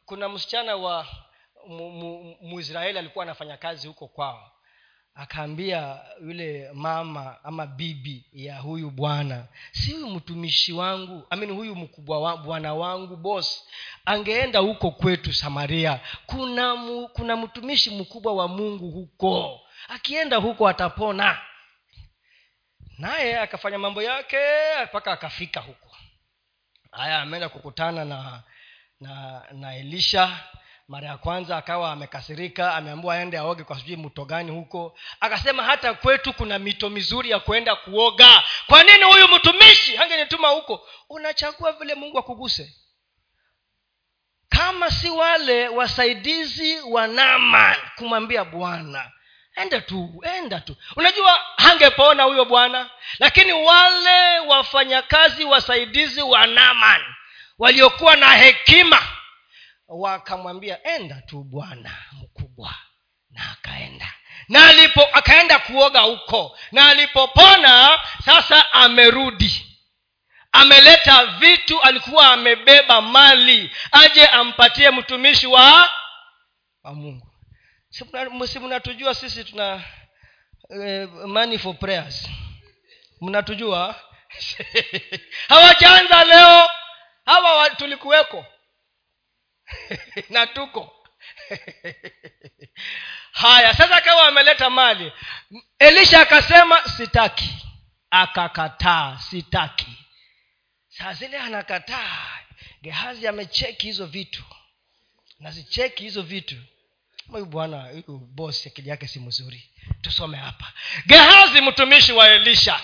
kuna msichana wa muisraeli alikuwa anafanya kazi huko kwao. Akaambia yule mama ama bibi ya huyu bwana si huyu mtumishi wangu amini huyu mkubwa wa, bwana wangu bos angeenda huko kwetu samaria kuna mu, kuna mtumishi mkubwa wa mungu huko. Akienda huko atapona naye akafanya mambo yake mpaka akafika huko. Haya ameenda kukutana na na na elisha. Mara ya kwanza akawa amekasirika ameambua aende aoge kwa sijui mto gani huko. Akasema hata kwetu kuna mito mizuri ya kuenda kuoga. Kwa nini huyu mtumishi hangenituma huko? Unachagua vile mungu akuguse. Kama si wale wasaidizi wa naman kumwambia bwana enda tu enda tu. Unajua hangepona huyo bwana lakini wale wafanyakazi wasaidizi wa naman waliokuwa na hekima wakamwambia enda tu bwana mkubwa. Na akaenda. Na alipo akaenda kuoga huko. Na alipopona sasa amerudi. Ameleta vitu alikuwa amebeba mali aje ampatie mtumishi wa wa mungu si mnatujua sisi tuna eh, money for prayers. Mnatujua? [laughs] Hawajaanza leo. Hawa tulikuweko. [laughs] Na tuko. [laughs] Haya sasa kawa wameleta mali elisha akasema sitaki. Akakataa sitaki. Saa zile anakataa gehazi amecheki hizo vitu. Nazicheki hizo vitu huyu bwana huyu bosi akili yake si mzuri. Tusome hapa. Gehazi mtumishi wa elisha.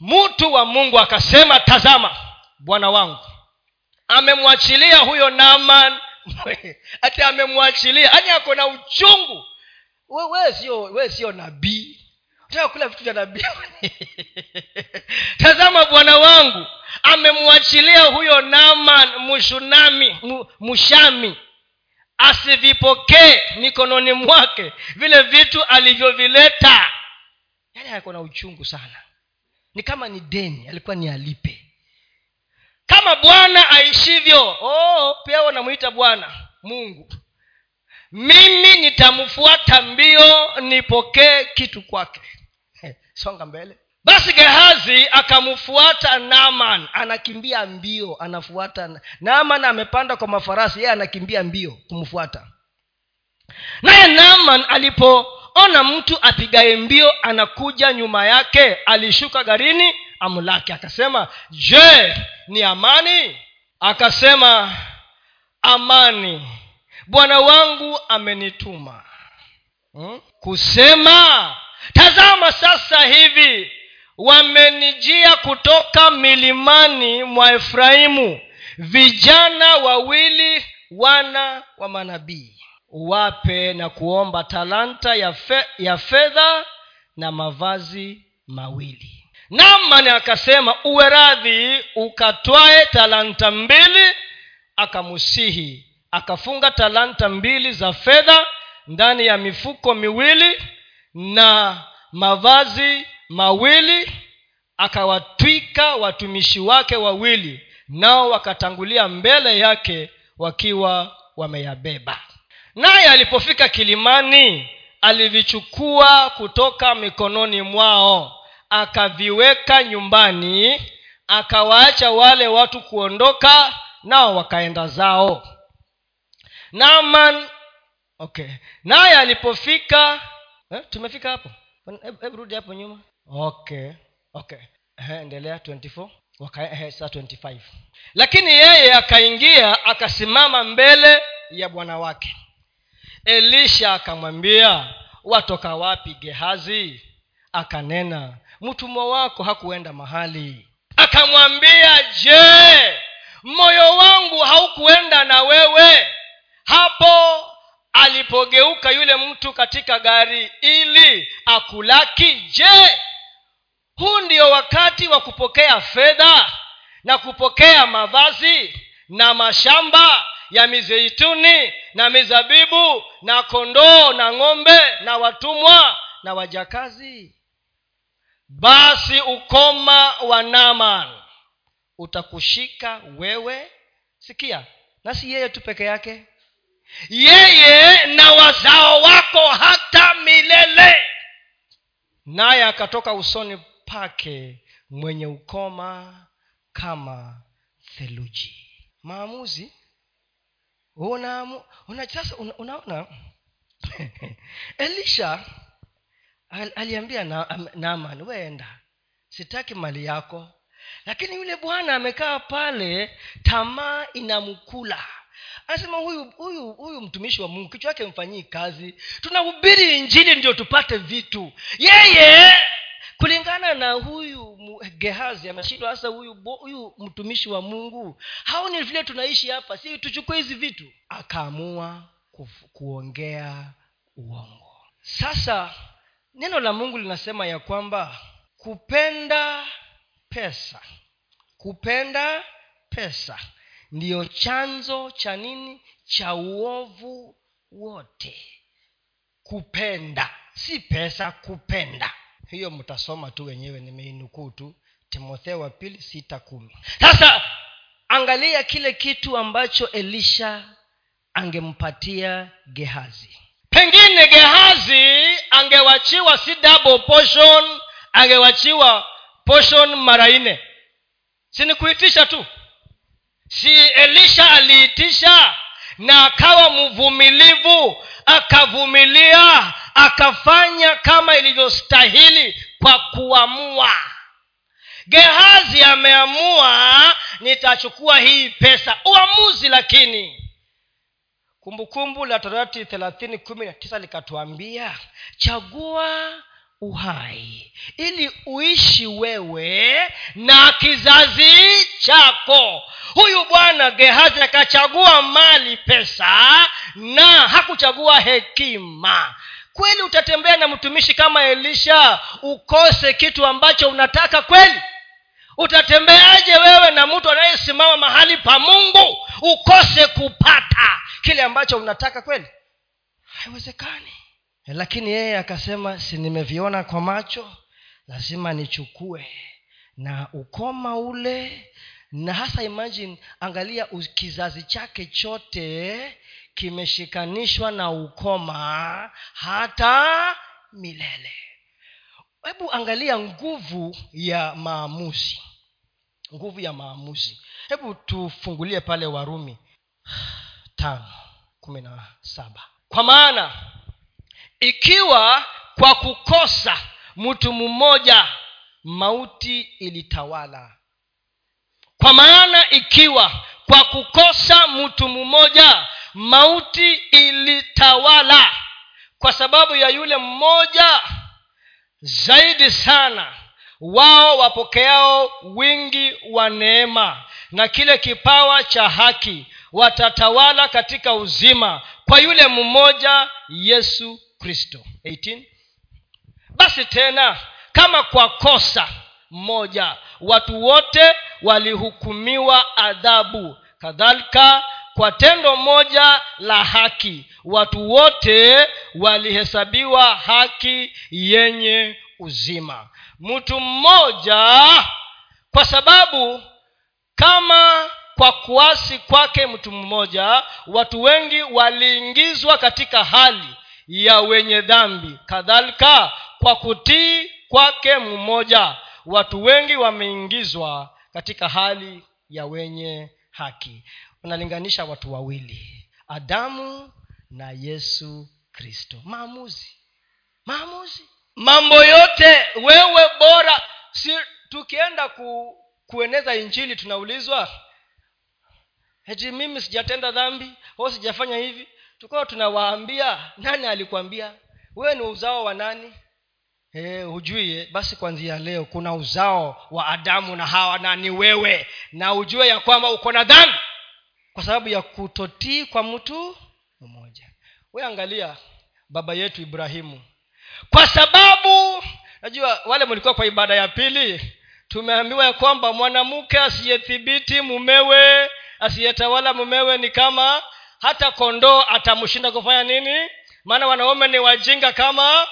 Mtu wa mungu akasema tazama bwana wangu. Amemwachilia huyo naman [laughs] ati amemwachilia. Ani ako na uchungu. Wewe sio we nabii. Kula vitu vya nabii? [laughs] Tazama bwana wangu. Amemwachilia huyo naman mushunami mshami asivipokee mikononi mwake vile vitu alivyovileta. Yale ako na uchungu sana. Ni kama ni deni alikuwa ni alipe. Kama bwana aishivyo oh, pia wanamwita bwana mungu. Mimi nitamfuata mbio nipokee kitu kwake. Songa mbele basi gehazi akamfuata naman anakimbia mbio anafuata naman amepanda kwa mafarasi yeye anakimbia mbio kumfuata. Naye naman alipoona mtu apigaye mbio anakuja nyuma yake alishuka garini amlaki akasema je ni amani? Akasema amani bwana wangu amenituma. Hmm? kusema tazama sasa hivi wamenijia kutoka milimani mwa efraimu. Vijana wawili wana wa manabii. Wape na kuomba talanta ya, fe, ya fedha na mavazi mawili. Namani akasema uwe radhi ukatwae talanta mbili. Akamusihi akafunga talanta mbili za fedha ndani ya mifuko miwili na mavazi mawili akawatwika watumishi wake wawili nao wakatangulia mbele yake wakiwa wameyabeba. Naye alipofika kilimani alivichukua kutoka mikononi mwao akaviweka nyumbani akawaacha wale watu kuondoka nao wakaenda zao. Naman okay. Naye alipofika eh, tumefika hapo? Hebu rudi nyuma okay okay. Endelea 24 Waka, saa 25 lakini yeye akaingia akasimama mbele ya bwana wake. Elisha akamwambia watoka wapi gehazi? Akanena mtumwa wako hakuenda mahali. Akamwambia je moyo wangu haukuenda na wewe? Hapo alipogeuka yule mtu katika gari ili akulaki je huu ndio wakati wa kupokea fedha na kupokea mavazi na mashamba ya mizeituni na mizabibu na kondoo na ng'ombe na watumwa na wajakazi. Basi ukoma wa naman utakushika wewe sikia na si yeye tu peke yake. Yeye na wazao wako hata milele. Naye akatoka usoni pake mwenye ukoma kama theluji. Maamuzi? Una, una, sasa una, [laughs] elisha al, aliambia naaman na weenda sitaki mali yako. Lakini yule bwana amekaa pale tamaa inamkula. Anasema huyu huyu huyu mtumishi wa mungu kichwa yake mfanyii kazi. Tunahubiri injili ndio tupate vitu. Yeye kulingana na huyu gehazi ameshindwa hasa huyu huyu mtumishi wa mungu. Haoni vile tunaishi hapa. Si tuchukue hizi vitu. Akaamua kuongea uongo. Sasa neno la mungu linasema ya kwamba kupenda pesa. Kupenda pesa. Ndiyo chanzo cha nini? Cha uovu wote. Kupenda. Si pesa kupenda hiyo mtasoma tu wenyewe nimeinukuu tu. Timotheo wa pili sita kumi. Sasa angalia kile kitu ambacho elisha angempatia gehazi. Pengine gehazi angewachiwa si double portion angewachiwa portion mara nne. Si kuitisha tu? Si elisha aliitisha na akawa mvumilivu akavumilia akafanya kama ilivyostahili kwa kuamua. Gehazi ameamua nitachukua hii pesa. Uamuzi lakini. Kumbukumbu la torati thelathini kumi na tisa likatuambia chagua uhai ili uishi wewe na kizazi chako. Huyu bwana gehazi akachagua mali pesa na hakuchagua hekima kweli utatembea na mtumishi kama elisha ukose kitu ambacho unataka kweli? Utatembeaje wewe na mtu anayesimama mahali pa mungu ukose kupata kile ambacho unataka kweli? Haiwezekani. Lakini yeye akasema si nimeviona kwa macho lazima nichukue na ukoma ule. Na hasa imagine angalia kizazi chake chote kimeshikanishwa na ukoma hata milele. Hebu angalia nguvu ya maamuzi. Nguvu ya maamuzi. Hebu tufungulie pale warumi tano kumi na saba. Kwa maana ikiwa kwa kukosa mtu mmoja mauti ilitawala. Kwa maana ikiwa kwa kukosa mtu mmoja mauti ilitawala kwa sababu ya yule mmoja zaidi sana. Wao wapokeao wingi wa neema na kile kipawa cha haki watatawala katika uzima kwa yule mmoja yesu kristo. 18 basi tena kama kwa kosa moja watu wote walihukumiwa adhabu. Kadhalika kwa tendo moja la haki. Watu wote walihesabiwa haki yenye uzima. Mtu mmoja kwa sababu kama kwa kuasi kwake mtu mmoja watu wengi waliingizwa katika hali ya wenye dhambi. Kadhalika kwa kutii kwake mmoja watu wengi wameingizwa katika hali ya wenye haki unalinganisha watu wawili adamu na yesu kristo. Maamuzi. Maamuzi. Mambo yote wewe bora si tukienda ku, kueneza injili tunaulizwa eti mimi sijatenda dhambi au sijafanya hivi? Tukawa tunawaambia nani alikwambia? Wewe ni uzao wa nani? E, basi kwanzia leo kuna uzao wa adamu na hawa na ni wewe na ujue ya kwamba uko na dhambi kwa sababu ya kutotii kwa mtu mmoja. We angalia baba yetu ibrahimu. Kwa sababu najua wale mlikuwa kwa ibada ya pili tumeambiwa ya kwamba mwanamke asiyethibiti mumewe asiyetawala mumewe ni kama hata kondoo atamshinda kufanya nini? Maana wanaume ni wajinga kama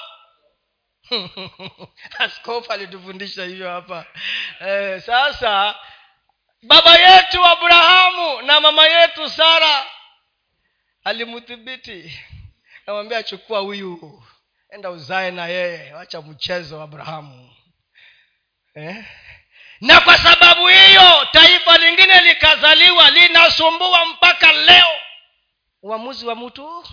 [laughs] askofu alitufundisha hivyo hapa. Eh, sasa baba yetu abrahamu na mama yetu sara alimdhibiti namwambia chukua huyu enda uzae na yeye wacha mchezo abrahamu. Eh? na kwa sababu hiyo taifa lingine likazaliwa linasumbua mpaka leo. Uamuzi wa mtu.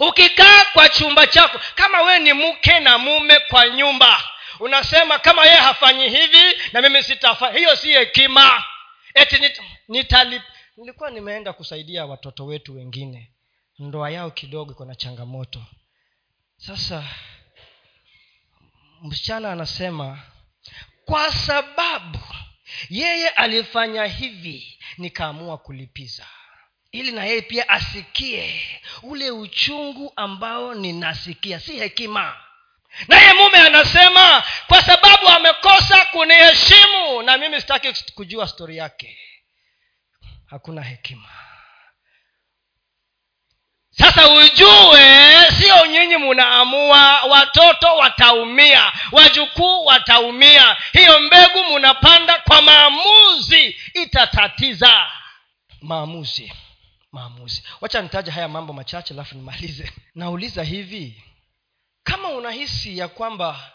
Ukikaa kwa chumba chako kama wee ni mke na mume kwa nyumba unasema kama yeye hafanyi hivi na mimi sitafa hiyo si hekima eti nilikuwa nimeenda kusaidia watoto wetu wengine. Ndoa yao kidogo iko na changamoto. Sasa msichana anasema kwa sababu yeye alifanya hivi nikaamua kulipiza. Ili na yeye pia asikie ule uchungu ambao ninasikia. Si hekima naye mume anasema kwa sababu amekosa kuniheshimu na mimi sitaki kujua stori yake. Hakuna hekima. Sasa ujue sio nyinyi munaamua watoto wataumia wajukuu wataumia. Hiyo mbegu munapanda kwa maamuzi itatatiza. Maamuzi maamuzi. Wacha nitaja haya mambo machache alafu nimalize. Nauliza hivi kama unahisi ya kwamba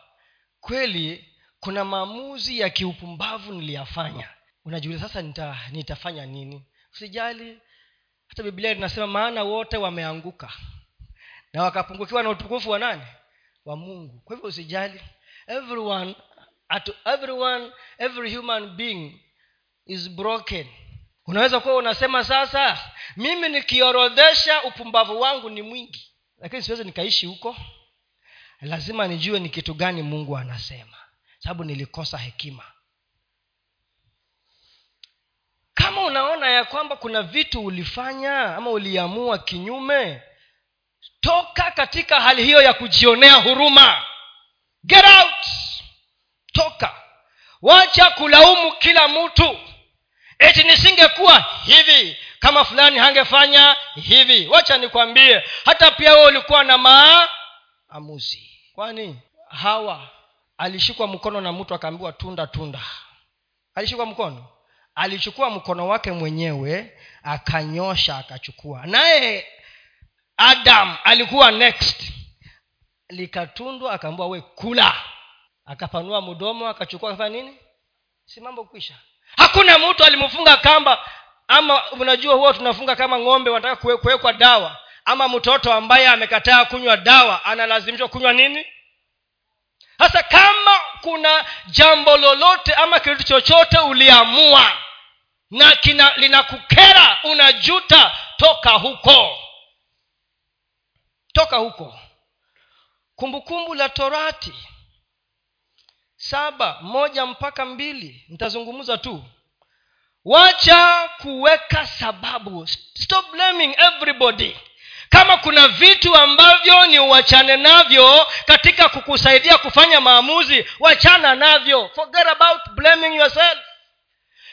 kweli kuna maamuzi ya kiupumbavu niliyafanya unajiuliza sasa nita, nitafanya nini? Usijali. Hata biblia linasema maana wote wameanguka na wakapungukiwa na utukufu wa nani? Wa mungu. Kwa hivyo usijali. Everyone at everyone every human being is broken. Unaweza kuwa unasema sasa mimi nikiorodhesha upumbavu wangu ni mwingi. Lakini siwezi nikaishi huko lazima nijue ni kitu gani mungu anasema. Sababu nilikosa hekima. Kama unaona ya kwamba kuna vitu ulifanya ama uliamua kinyume toka katika hali hiyo ya kujionea huruma. Get out! Toka. Wacha kulaumu kila mtu. Eti nisingekuwa hivi. Kama fulani hangefanya hivi. Wacha nikwambie. Hata pia wewe ulikuwa na maamuzi kwani hawa alishikwa mkono na mtu akaambiwa tunda tunda. Alishikwa mkono? Alichukua mkono wake mwenyewe akanyosha akachukua. Naye adam alikuwa next. Likatundwa akaambiwa we kula. Akapanua mdomo akachukua akafanya nini? Si mambo kwisha hakuna mtu alimfunga kamba ama unajua huwa tunafunga kama ng'ombe wanataka kuwekwa dawa ama mtoto ambaye amekataa kunywa dawa analazimishwa kunywa nini? Sasa kama kuna jambo lolote ama kitu chochote uliamua na kina linakukera unajuta toka huko. Toka huko. Kumbukumbu la torati saba moja mpaka mbili nitazungumza tu. Wacha kuweka sababu. Stop blaming everybody kama kuna vitu ambavyo ni uachane navyo katika kukusaidia kufanya maamuzi wachana navyo. Forget about blaming yourself.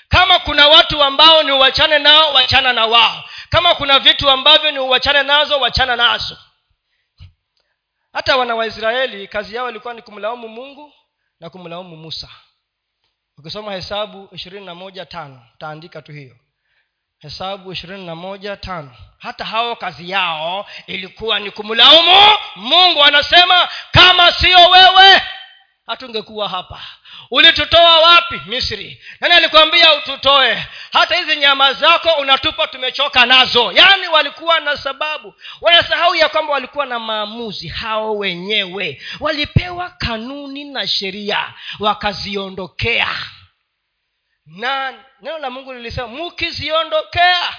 Kama kuna watu ambao ni uwachane nao wachana na wao. Kama kuna vitu ambavyo ni uwachane nazo wachana nazo. Hata wana waisraeli kazi yao ilikuwa ni kumlaumu mungu na kumlaumu musa. Ukisoma hesabu ishirini na moja tano taandika tu hiyo hesabu ishirini na moja tano. Hata hao kazi yao ilikuwa ni kumlaumu mungu. Anasema kama sio wewe hatungekuwa hapa. Ulitutoa wapi misri? Nani alikuambia ututoe? Hata hizi nyama zako unatupa tumechoka nazo. Yaani walikuwa na sababu. Wanasahau ya kwamba walikuwa na maamuzi hao wenyewe. Walipewa kanuni na sheria wakaziondokea. Na neno la mungu lilisema mukiziondokea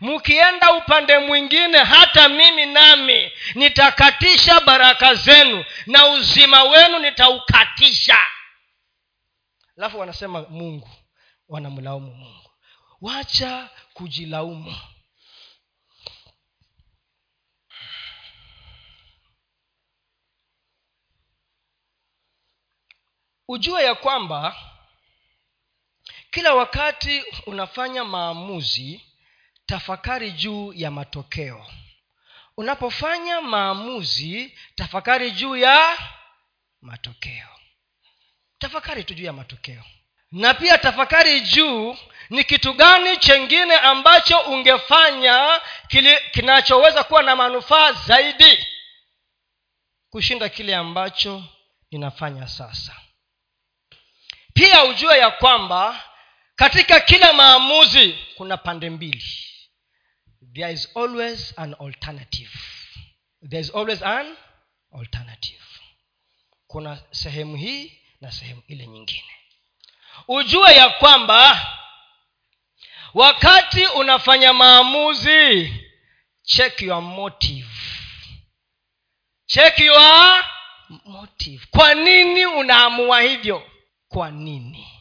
mkienda upande mwingine hata mimi nami nitakatisha baraka zenu na uzima wenu nitaukatisha. Alafu wanasema mungu wanamlaumu mungu. Wacha kujilaumu. Ujue ya kwamba kila wakati unafanya maamuzi tafakari juu ya matokeo. Unapofanya maamuzi tafakari juu ya matokeo. Tafakari tu juu ya matokeo. Na pia tafakari juu ni kitu gani chengine ambacho ungefanya kili, kinachoweza kuwa na manufaa zaidi kushinda kile ambacho ninafanya sasa. Pia ujue ya kwamba katika kila maamuzi kuna pande mbili. There is always an alternative. There is always an alternative. Kuna sehemu hii na sehemu ile nyingine. Ujue ya kwamba wakati unafanya maamuzi check your motive. Check your motive. Kwa nini unaamua hivyo? Kwa nini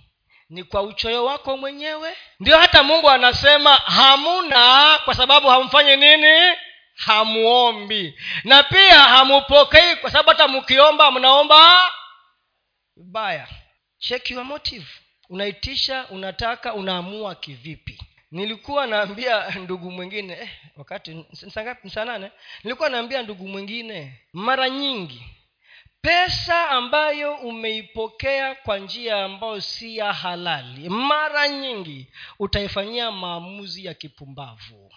ni kwa uchoyo wako mwenyewe. Ndio hata mungu anasema hamuna kwa sababu hamfanyi nini? Hamuombi. Na pia hamupokei kwa sababu hata mkiomba mnaomba vibaya. Check your motive. Unaitisha unataka unaamua kivipi? Nilikuwa naambia ndugu mwingine eh, wakati saa nane? Nilikuwa naambia ndugu mwingine mara nyingi pesa ambayo umeipokea kwa njia ambayo si ya halali. Mara nyingi utaifanyia maamuzi ya kipumbavu.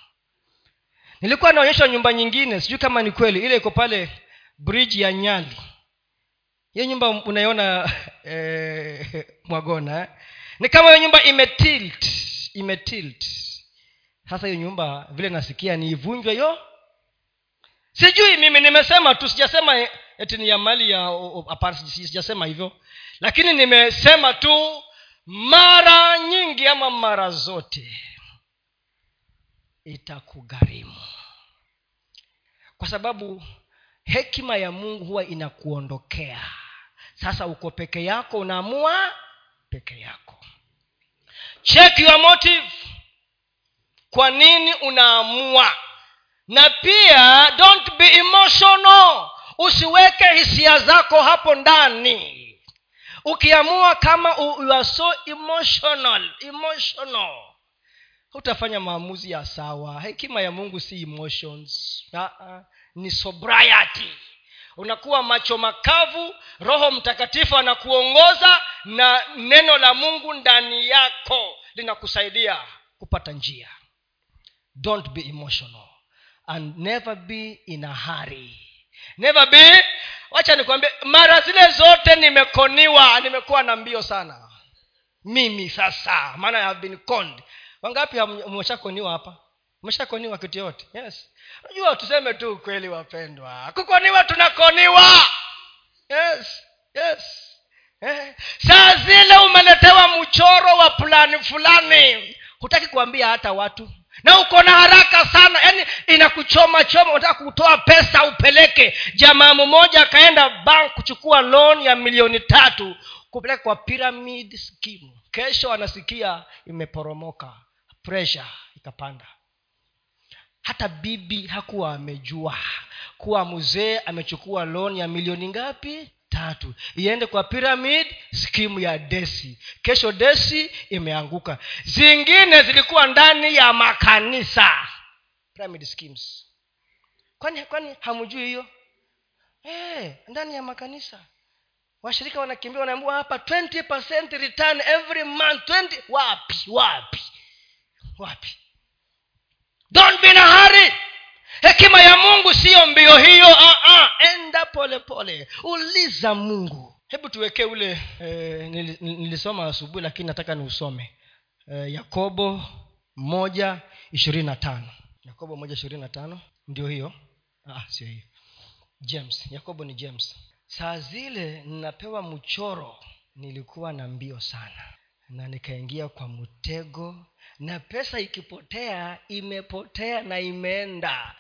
Nilikuwa naonyesha nyumba nyingine sijui kama ni kweli ile iko pale bridge ya nyali. Hiyo nyumba unaiona [laughs] eh, mwagona eh? ni kama hiyo nyumba imetilt imetilt. Sasa hiyo nyumba vile nasikia ni ivunjwe hiyo. Sijui mimi nimesema tu sijasema eti ni ya mali ya hapana sijasema hivyo. Lakini nimesema tu mara nyingi ama mara zote itakugharimu kwa sababu hekima ya mungu huwa inakuondokea. Sasa uko peke yako unaamua peke yako. Check your motive. Kwa nini unaamua? Na pia don't be emotional usiweke hisia zako hapo ndani. Ukiamua kama you are so emotional emotional. Utafanya maamuzi ya sawa. Hekima ya mungu si emotions. Uh-uh. ni sobriety. Unakuwa macho makavu roho mtakatifu anakuongoza na neno la mungu ndani yako linakusaidia kupata njia. Don't be emotional and never be in a hurry never be. Wacha nikwambie mara zile zote nimekoniwa nimekuwa na mbio sana. Mimi sasa maana I have been conned. Wangapi mmeshakoniwa hapa? Umeshakoniwa kitu yote? Yes. Unajua tuseme tu ukweli wapendwa. Kukoniwa tunakoniwa. Yes yes. Eh. saa zile umeletewa mchoro wa fulani fulani hutaki kuambia hata watu na uko na haraka sana yaani inakuchoma choma unataka kutoa pesa upeleke. Jamaa mmoja akaenda bank kuchukua loan ya milioni tatu kupeleka kwa pyramid scheme. Kesho anasikia imeporomoka pressure ikapanda. Hata bibi hakuwa amejua kuwa mzee amechukua loan ya milioni ngapi tatu. Iende kwa pyramid skimu ya desi. Kesho desi imeanguka. Zingine zilikuwa ndani ya makanisa. Pyramid schemes. Kwani kwani hamjui hiyo? Hey, ndani ya makanisa. Washirika wanakimbia wanaambiwa hapa 20 return every month. 20 wapi wapi wapi. Don't be in a hurry hekima ya mungu siyo mbio hiyo uh-uh. enda polepole pole. Uliza mungu. Hebu tuwekee ule eh, nilisoma asubuhi lakini nataka niusome. Eh, yakobo moja ishirini na tano. Yakobo moja ishirini na tano ndio hiyo. Ah, sio hiyo. James yakobo ni james. Saa zile ninapewa mchoro nilikuwa na mbio sana. Na nikaingia kwa mtego na pesa ikipotea imepotea na imeenda.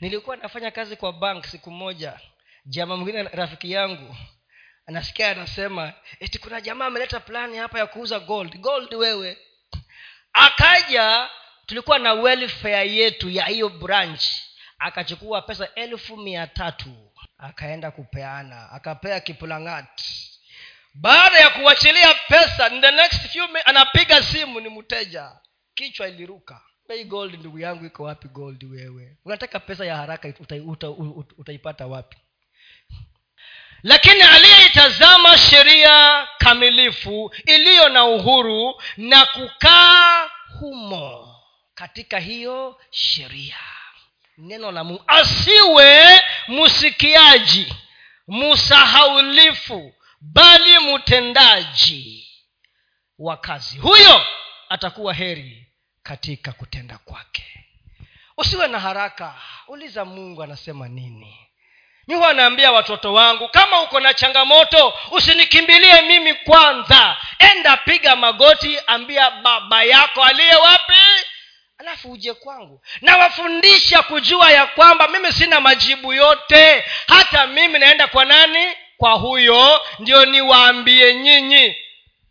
Nilikuwa nafanya kazi kwa bank siku moja. Jamaa mwingine rafiki yangu anasikia anasema eti kuna jamaa ameleta plani hapa ya kuuza gold. Gold wewe. Akaja tulikuwa na welfare yetu ya hiyo branch. Akachukua pesa elfu mia tatu. Akaenda kupeana. Akapea kipulangat. Baada ya kuachilia pesa in the next few anapiga simu ni mteja kichwa iliruka. Bei gold ndugu yangu iko wapi gold wewe? Unataka pesa ya haraka utaipata uta, uta, uta wapi? Lakini aliyeitazama sheria kamilifu iliyo na uhuru na kukaa humo katika hiyo sheria. Neno la mungu asiwe msikiaji musahaulifu bali mtendaji wa kazi. Huyo atakuwa heri katika kutenda kwake. Usiwe na haraka. Uliza mungu anasema nini. Mi huwa naambia watoto wangu kama uko na changamoto usinikimbilie mimi kwanza. Enda piga magoti ambia baba yako aliye wapi alafu uje kwangu. Nawafundisha kujua ya kwamba mimi sina majibu yote. Hata mimi naenda kwa nani? Kwa huyo. Ndio niwaambie nyinyi.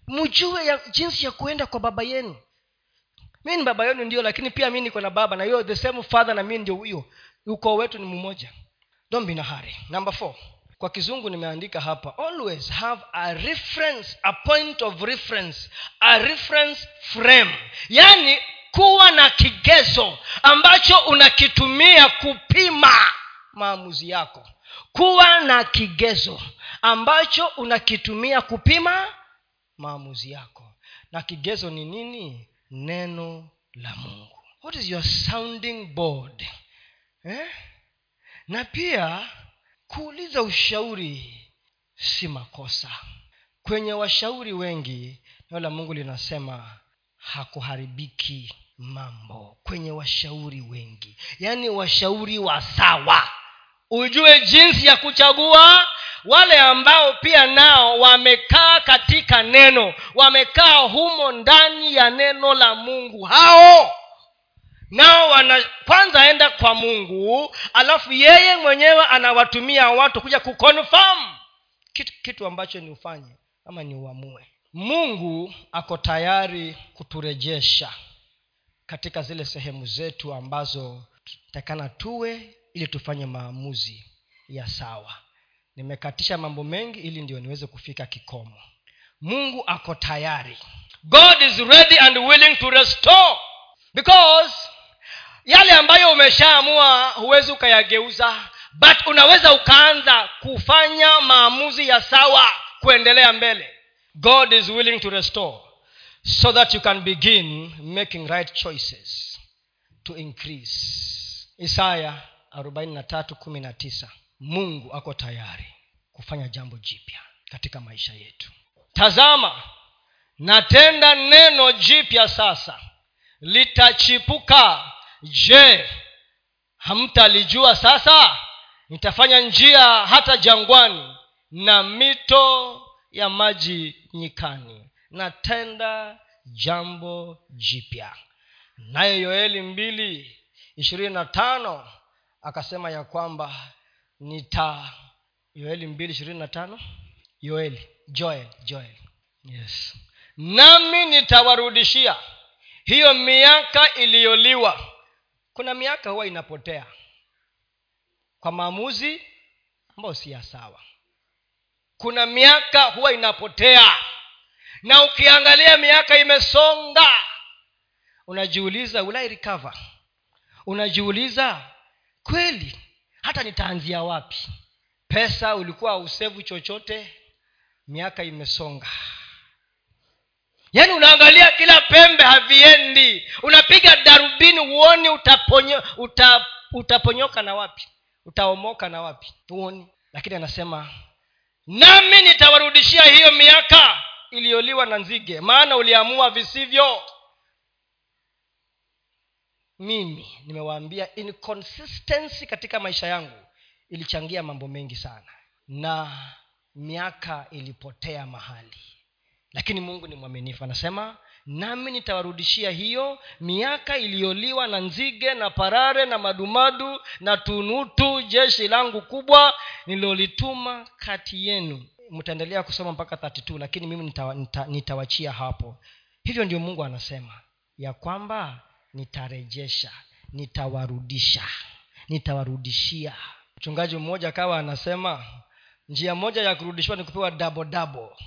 Mjue ya jinsi ya kuenda kwa baba yenu mi ni baba yenu ndio lakini pia mi niko na baba na hiyo the same father na mi ndio huyo. Ukoo wetu ni mmoja. Don't be in a hurry. Number four. Kwa kizungu nimeandika hapa always have a reference a point of reference a reference frame. Yaani kuwa na kigezo ambacho unakitumia kupima maamuzi yako. Kuwa na kigezo ambacho unakitumia kupima maamuzi yako. Na kigezo ni nini neno la mungu. What is your sounding board? Eh? na pia kuuliza ushauri si makosa. Kwenye washauri wengi neno la mungu linasema hakuharibiki mambo. Kwenye washauri wengi. Yaani washauri wa sawa ujue jinsi ya kuchagua wale ambao pia nao wamekaa katika neno wamekaa humo ndani ya neno la mungu hao nao wana kwanza enda kwa mungu alafu yeye mwenyewe anawatumia watu kuja kuconfirm. Kitu, kitu ambacho ni ufanye ama ni uamue. Mungu ako tayari kuturejesha katika zile sehemu zetu ambazo takana tuwe ili tufanye maamuzi ya sawa nimekatisha mambo mengi ili ndio niweze kufika kikomo. Mungu ako tayari. God is ready and willing to restore. Because yale ambayo umeshaamua huwezi ukayageuza but unaweza ukaanza kufanya maamuzi ya sawa kuendelea mbele. God is willing to restore so that you can begin making right choices to increase. Isaya 43 mungu ako tayari kufanya jambo jipya katika maisha yetu. Tazama natenda neno jipya sasa. Litachipuka. Je hamtalijua sasa? Nitafanya njia hata jangwani na mito ya maji nyikani. Natenda jambo jipya. Naye yoeli mbili ishirini na tano akasema ya kwamba nita yoeli mbili ishirini na tano. Yoeli joel joel. Yes. Nami nitawarudishia hiyo miaka iliyoliwa. Kuna miaka huwa inapotea. Kwa maamuzi ambayo si ya sawa. Kuna miaka huwa inapotea. Na ukiangalia miaka imesonga unajiuliza will I recover? Unajiuliza kweli hata nitaanzia wapi? Pesa ulikuwa usevu chochote miaka imesonga. Yaani unaangalia kila pembe haviendi. Unapiga darubini huoni utaponyo, uta, utaponyoka na wapi? Utaomoka na wapi? Huoni. Lakini anasema nami nitawarudishia hiyo miaka iliyoliwa na nzige maana uliamua visivyo mimi nimewaambia inconsistency katika maisha yangu ilichangia mambo mengi sana. Na miaka ilipotea mahali. Lakini mungu ni mwaminifu anasema nami nitawarudishia hiyo miaka iliyoliwa na nzige na parare na madumadu na tunutu jeshi langu kubwa nililolituma kati yenu. Mtaendelea kusoma mpaka 32 lakini mimi nitawachia nita, nita hapo. Hivyo ndio mungu anasema ya kwamba nitarejesha nitawarudisha nitawarudishia. Mchungaji mmoja akawa anasema njia moja ya kurudishiwa ni kupewa dabo dabo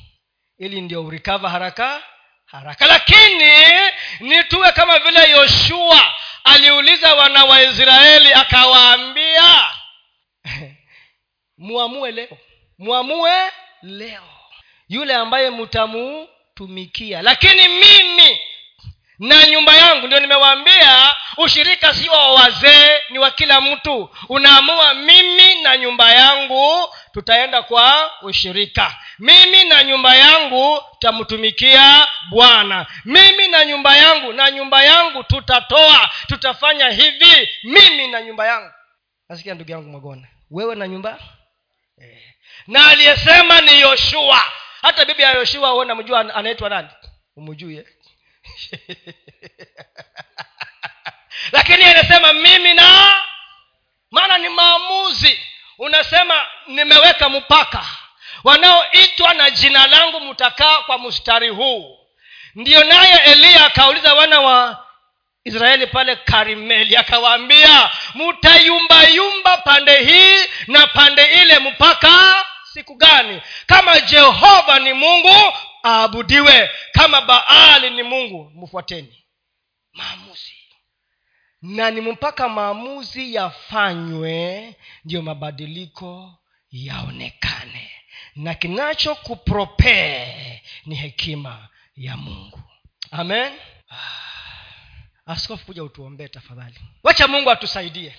ili ndio urikava haraka haraka. Lakini nituwe kama vile yoshua aliuliza wana wa israeli akawaambia [laughs] mwamue leo mwamue leo. Yule ambaye mtamutumikia lakini mimi na nyumba yangu ndio nimewaambia ushirika si wa wazee ni wa kila mtu. Unaamua mimi na nyumba yangu tutaenda kwa ushirika. Mimi na nyumba yangu tutamtumikia bwana. Mimi na nyumba yangu na nyumba yangu tutatoa. Tutafanya hivi mimi na nyumba yangu. Nasikia ndugu yangu mwagona wewe na nyumba? Eh. na aliyesema ni yoshua. Hata bibi ya yoshua huo namjua anaitwa nani? Umujue [laughs] lakini anasema mimi na maana ni maamuzi. Unasema nimeweka mpaka wanaoitwa na jina langu mtakaa kwa mstari huu. Ndiyo naye eliya akauliza wana wa israeli pale karimeli akawaambia mtayumbayumba pande hii na pande ile mpaka siku gani? Kama jehova ni mungu aabudiwe. Kama baali ni mungu mfuateni. Maamuzi. Na ni mpaka maamuzi yafanywe ndiyo mabadiliko yaonekane. Na kinachokupropee ni hekima ya mungu. Amen. Ah, askofu kuja utuombee tafadhali. Wacha mungu atusaidie